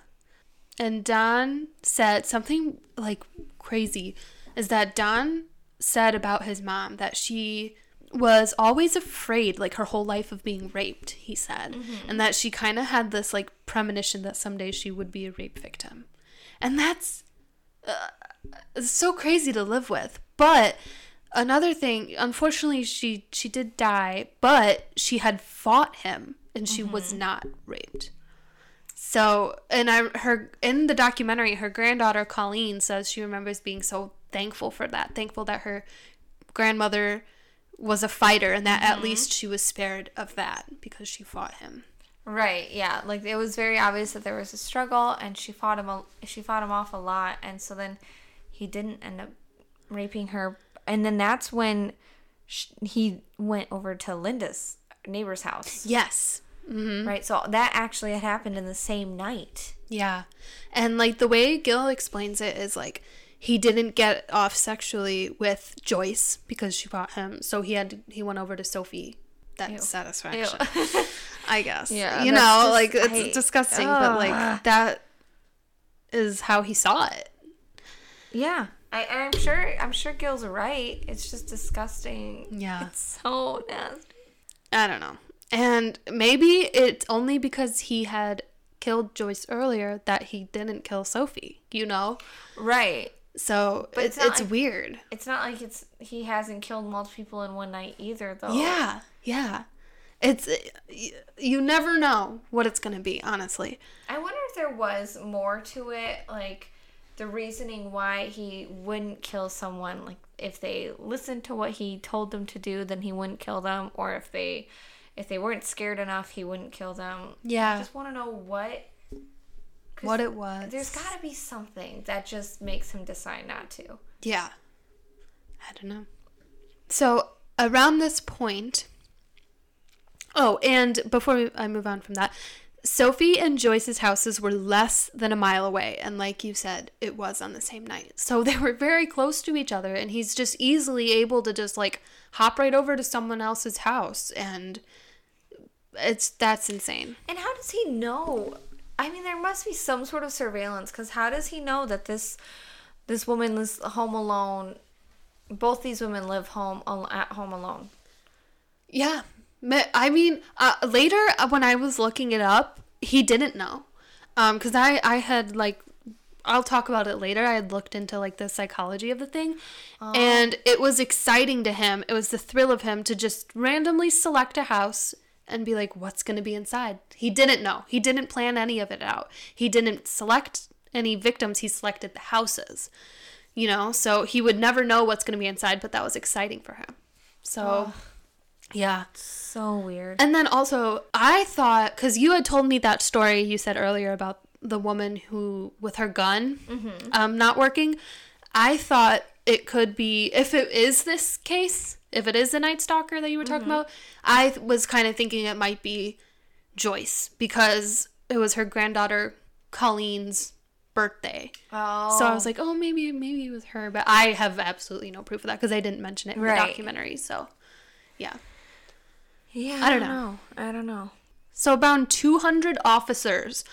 And Don said something like crazy is that Don said about his mom that she was always afraid like her whole life of being raped, he said. And that she kind of had this like premonition that someday she would be a rape victim. And that's uh, so crazy to live with. But another thing, unfortunately she she did die, but she had fought him and she was not raped. So, and I her in the documentary, her granddaughter Colleen says she remembers being so thankful for that, thankful that her grandmother was a fighter and that at mm-hmm. least she was spared of that because she fought him. right yeah like it was very obvious that there was a struggle and she fought him a, she fought him off a lot and so then he didn't end up raping her and then that's when sh- he went over to linda's neighbor's house Yes. Mm-hmm. Right. So that actually had happened in the same night. Yeah. And like the way Gil explains it is like he didn't get off sexually with Joyce because she fought him, so he had to, he went over to Sophie. That Ew. satisfaction. I guess. Yeah, You know, just- like it's I- disgusting, but like that is how he saw it. yeah. I, I'm sure. I'm sure Gil's right. It's just disgusting. Yeah. It's so nasty. I don't know. And maybe it's only because he had killed Joyce earlier that he didn't kill Sophie, you know? Right. So But it's, it's it's, like- weird. It's not like it's he hasn't killed multiple people in one night either, though. Yeah, yeah. It's you never know what it's gonna be. Honestly, I wonder if there was more to it, like the reasoning why he wouldn't kill someone. Like if they listened to what he told them to do, then he wouldn't kill them, or if they if they weren't scared enough, he wouldn't kill them. I yeah. just want to know what. What it was. There's got to be something that just makes him decide not to. Yeah. I don't know. So around this point, oh, and before I move on from that, Sophie and Joyce's houses were less than a mile away, and like you said, it was on the same night. So they were very close to each other, and he's just easily able to just like hop right over to someone else's house, and it's that's insane. And how does he know? I mean, there must be some sort of surveillance because how does he know that this this woman is home alone? Both these women live home at home alone. Yeah. I mean, uh, later uh, when I was looking it up, he didn't know. Um, cuz I I had like I'll talk about it later. I had looked into like the psychology of the thing and it was exciting to him. It was the thrill of him to just randomly select a house and be like what's going to be inside. He didn't know. He didn't plan any of it out. He didn't select any victims. He selected the houses. You know, so he would never know what's going to be inside, but that was exciting for him. So yeah. So weird. And then also, I thought because you had told me that story you said earlier about the woman who with her gun um, not working. I thought it could be if it is this case, if it is the Night Stalker that you were talking mm-hmm. about. I was kind of thinking it might be Joyce because it was her granddaughter Colleen's birthday. oh, So I was oh. like, oh, maybe maybe it was her, but I have absolutely no proof of that because I didn't mention it in Right. the documentary. So, yeah. yeah, I don't know. I don't know. So about 200 officers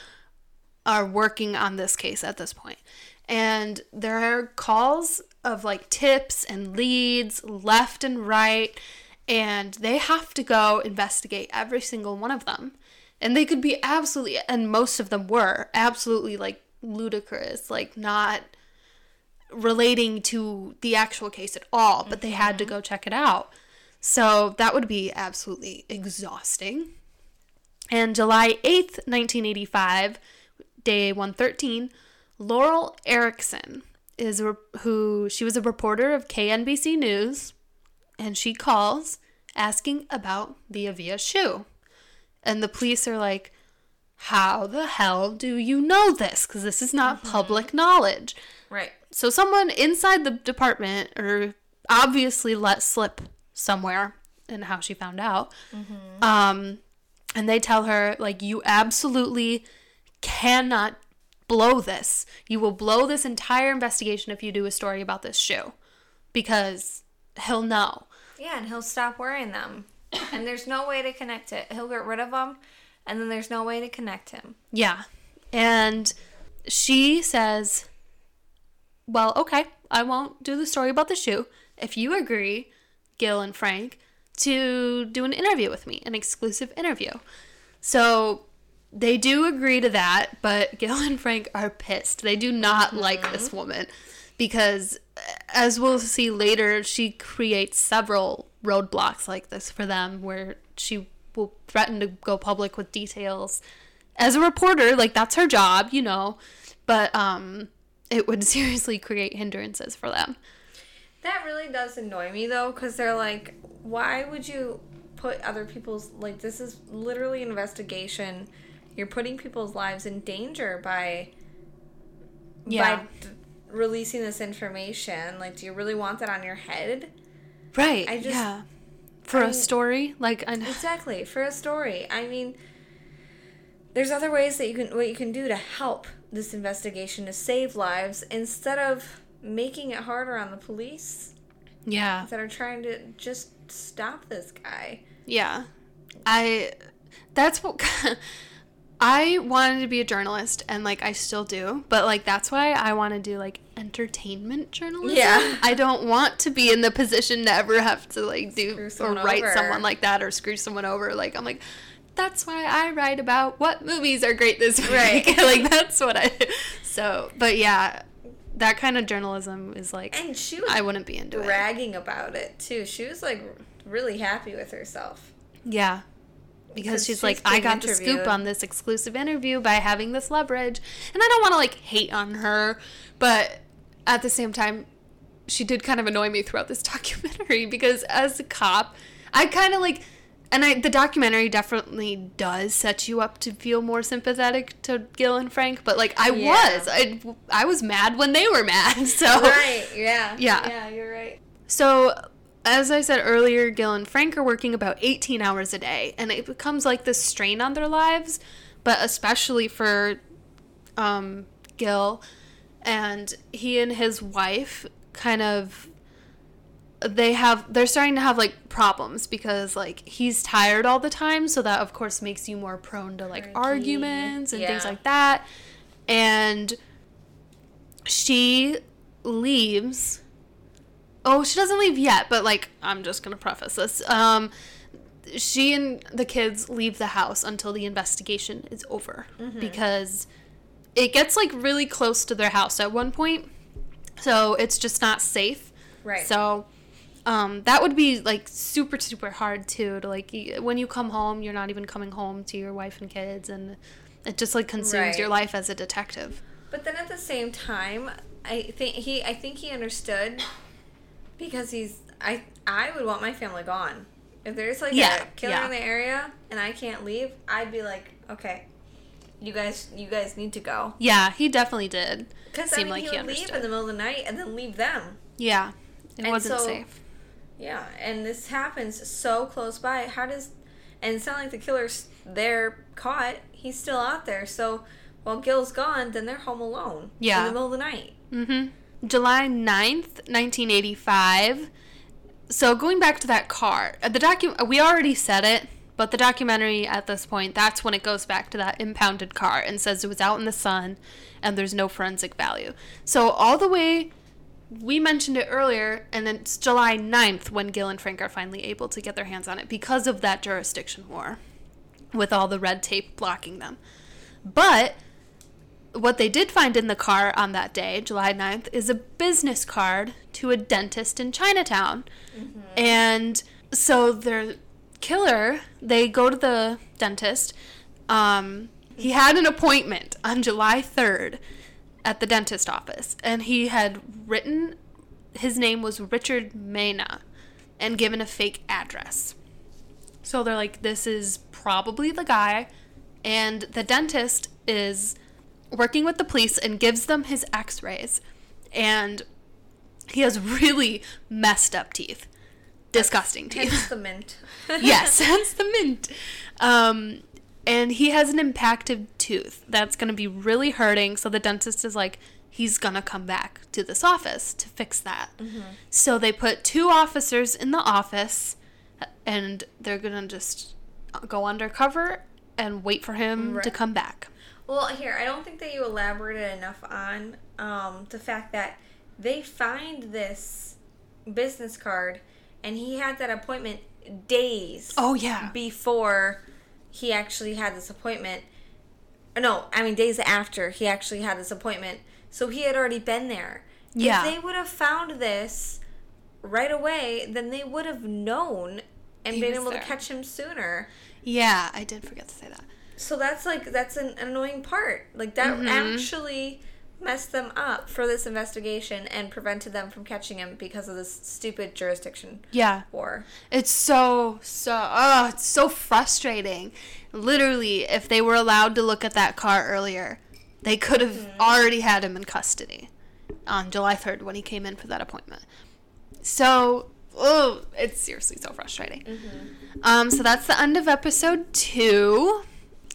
are working on this case at this point. And there are calls of like tips and leads left and right and they have to go investigate every single one of them. And they could be absolutely and most of them were absolutely like ludicrous, like not relating to the actual case at all, but they had to mm-hmm. go check it out. So that would be absolutely exhausting. And July 8th, 1985, day 113, Laurel Erickson is who she was a reporter of KNBC News and she calls asking about the Avia shoe. And the police are like, "How the hell do you know this? Cuz this is not public knowledge." Right. So someone inside the department or obviously let slip somewhere and how she found out. Um and they tell her like you absolutely cannot blow this. You will blow this entire investigation if you do a story about this shoe because he'll know. Yeah, and he'll stop wearing them. and there's no way to connect it. He'll get rid of them, and then there's no way to connect him. Yeah. And she says, Well, okay, I won't do the story about the shoe. If you agree, Gil and Frank, to do an interview with me, an exclusive interview. So they do agree to that, but Gil and Frank are pissed. They do not like this woman because, as we'll see later, she creates several roadblocks like this for them where she will threaten to go public with details. As a reporter, like that's her job, you know, but um, it would seriously create hindrances for them. That really does annoy me though, because they're like, why would you put other people's like this is literally an investigation. You're putting people's lives in danger by Yeah. by d- releasing this information. Like, do you really want that on your head? Right. I just- yeah. For I a mean- story, like I Exactly for a story. I mean, there's other ways that you can what you can do to help this investigation to save lives instead of making it harder on the police yeah. that are trying to just stop this guy. Yeah. I that's what I wanted to be a journalist and like I still do, but like that's why I want to do like entertainment journalism. Yeah. I don't want to be in the position to ever have to like do or write over. someone like that or screw someone over. Like I'm like that's why I write about what movies are great this week. Right. like that's what I So, but yeah, that kind of journalism is like And she was I wouldn't be into it. about it too. She was like really happy with herself. Yeah. Because she's she's like, I got the scoop on this exclusive interview by having this leverage. And I don't want to like hate on her, but at the same time, she did kind of annoy me throughout this documentary because as a cop, I kind of like, and I the documentary definitely does set you up to feel more sympathetic to Gil and Frank, but like I Yeah. was, I I was mad when they were mad. So Right, yeah. Yeah. Yeah, you're right. so as I said earlier, Gil and Frank are working about 18 hours a day, and it becomes like this strain on their lives, but especially for um, Gil. And he and his wife kind of they have they're starting to have like problems because like he's tired all the time so that of course makes you more prone to like Cranky. arguments and things like that and she leaves oh she doesn't leave yet but like i'm just gonna preface this um she and the kids leave the house until the investigation is over because it gets like really close to their house at one point so it's just not safe Right. so um, that would be like super super hard too to like when you come home you're not even coming home to your wife and kids and it just like consumes Right. your life as a detective But then at the same time, I think he I think he understood because he's I I would want my family gone. If there's like Yeah, a killer yeah. in the area and I can't leave, I'd be like, okay, you guys you guys need to go. yeah he definitely did Because I seem mean, like he he would leave in the middle of the night and then leave them. yeah it And wasn't so- safe Yeah, and this happens so close by. How does and it's not like the killer's there caught. He's still out there. So while Gil's gone, then they're home alone. Yeah. In the middle of the night. Mm-hmm. July 9th, 1985. So going back to that car, uh, the docu- we already said it, but the documentary at this point, that's when it goes back to that impounded car and says it was out in the sun and there's no forensic value. So all the way we mentioned it earlier and then it's July 9th when Gil and Frank are finally able to get their hands on it because of that jurisdiction war with all the red tape blocking them. But what they did find in the car on that day, July 9th, is a business card to a dentist in Chinatown. And so their killer, they go to the dentist. Um, he had an appointment on July 3rd at the dentist office, and he had written his name was Richard Mena and given a fake address. So they're like, this is probably the guy. And the dentist is working with the police and gives them his x rays. And he has really messed up teeth. Disgusting teeth. Hence the mint. yes, that's the mint. Um, and he has an impacted tooth that's going to be really hurting. So the dentist is like, he's going to come back to this office to fix that. So they put two officers in the office and they're going to just go undercover and wait for him to come back. Well, here, I don't think that you elaborated enough on um, the fact that they find this business card and he had that appointment days Oh, yeah. before he actually had this appointment. No, I mean days after he actually had this appointment. So he had already been there. Yeah. If they would have found this right away, then they would have known and He been able there. to catch him sooner. Yeah, I did forget to say that. So that's like that's an annoying part. Like that Mm-hmm. actually messed them up for this investigation and prevented them from catching him because of this stupid jurisdiction Yeah. war. It's so so oh, it's so frustrating. Literally, if they were allowed to look at that car earlier, they could have Mm-hmm. already had him in custody on July 3rd when he came in for that appointment. So, oh, it's seriously so frustrating. Um, so that's the end of episode two,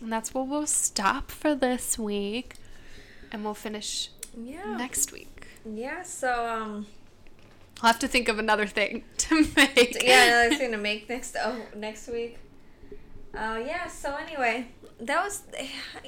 and that's where we'll stop for this week, and we'll finish Yeah. next week. Yeah. So um. I'll have to think of another thing to make. Yeah, another thing to make next oh next week. Uh, yeah. So anyway, that was.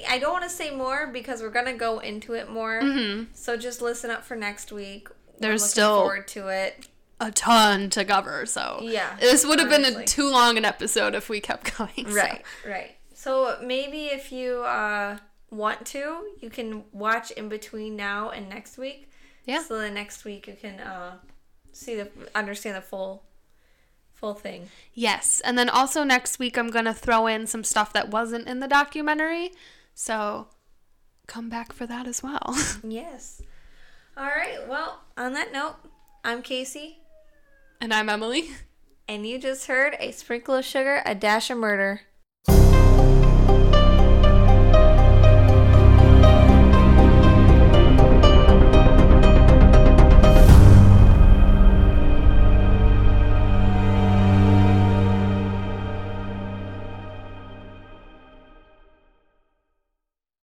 I don't want to say more because we're gonna go into it more. Mhm. So just listen up for next week. There's still- forward to it. a ton to cover. So Yeah, this would have been a too long an episode if we kept going. so- Right, right. So maybe if you uh, want to, you can watch in between now and next week. Yeah. So the next week you can uh, see the understand the full full thing. Yes, and then also next week I'm gonna throw in some stuff that wasn't in the documentary. So come back for that as well. Yes. All right. Well, on that note, I'm Casey, and I'm Emily. and you just heard a sprinkle of sugar, a dash of murder.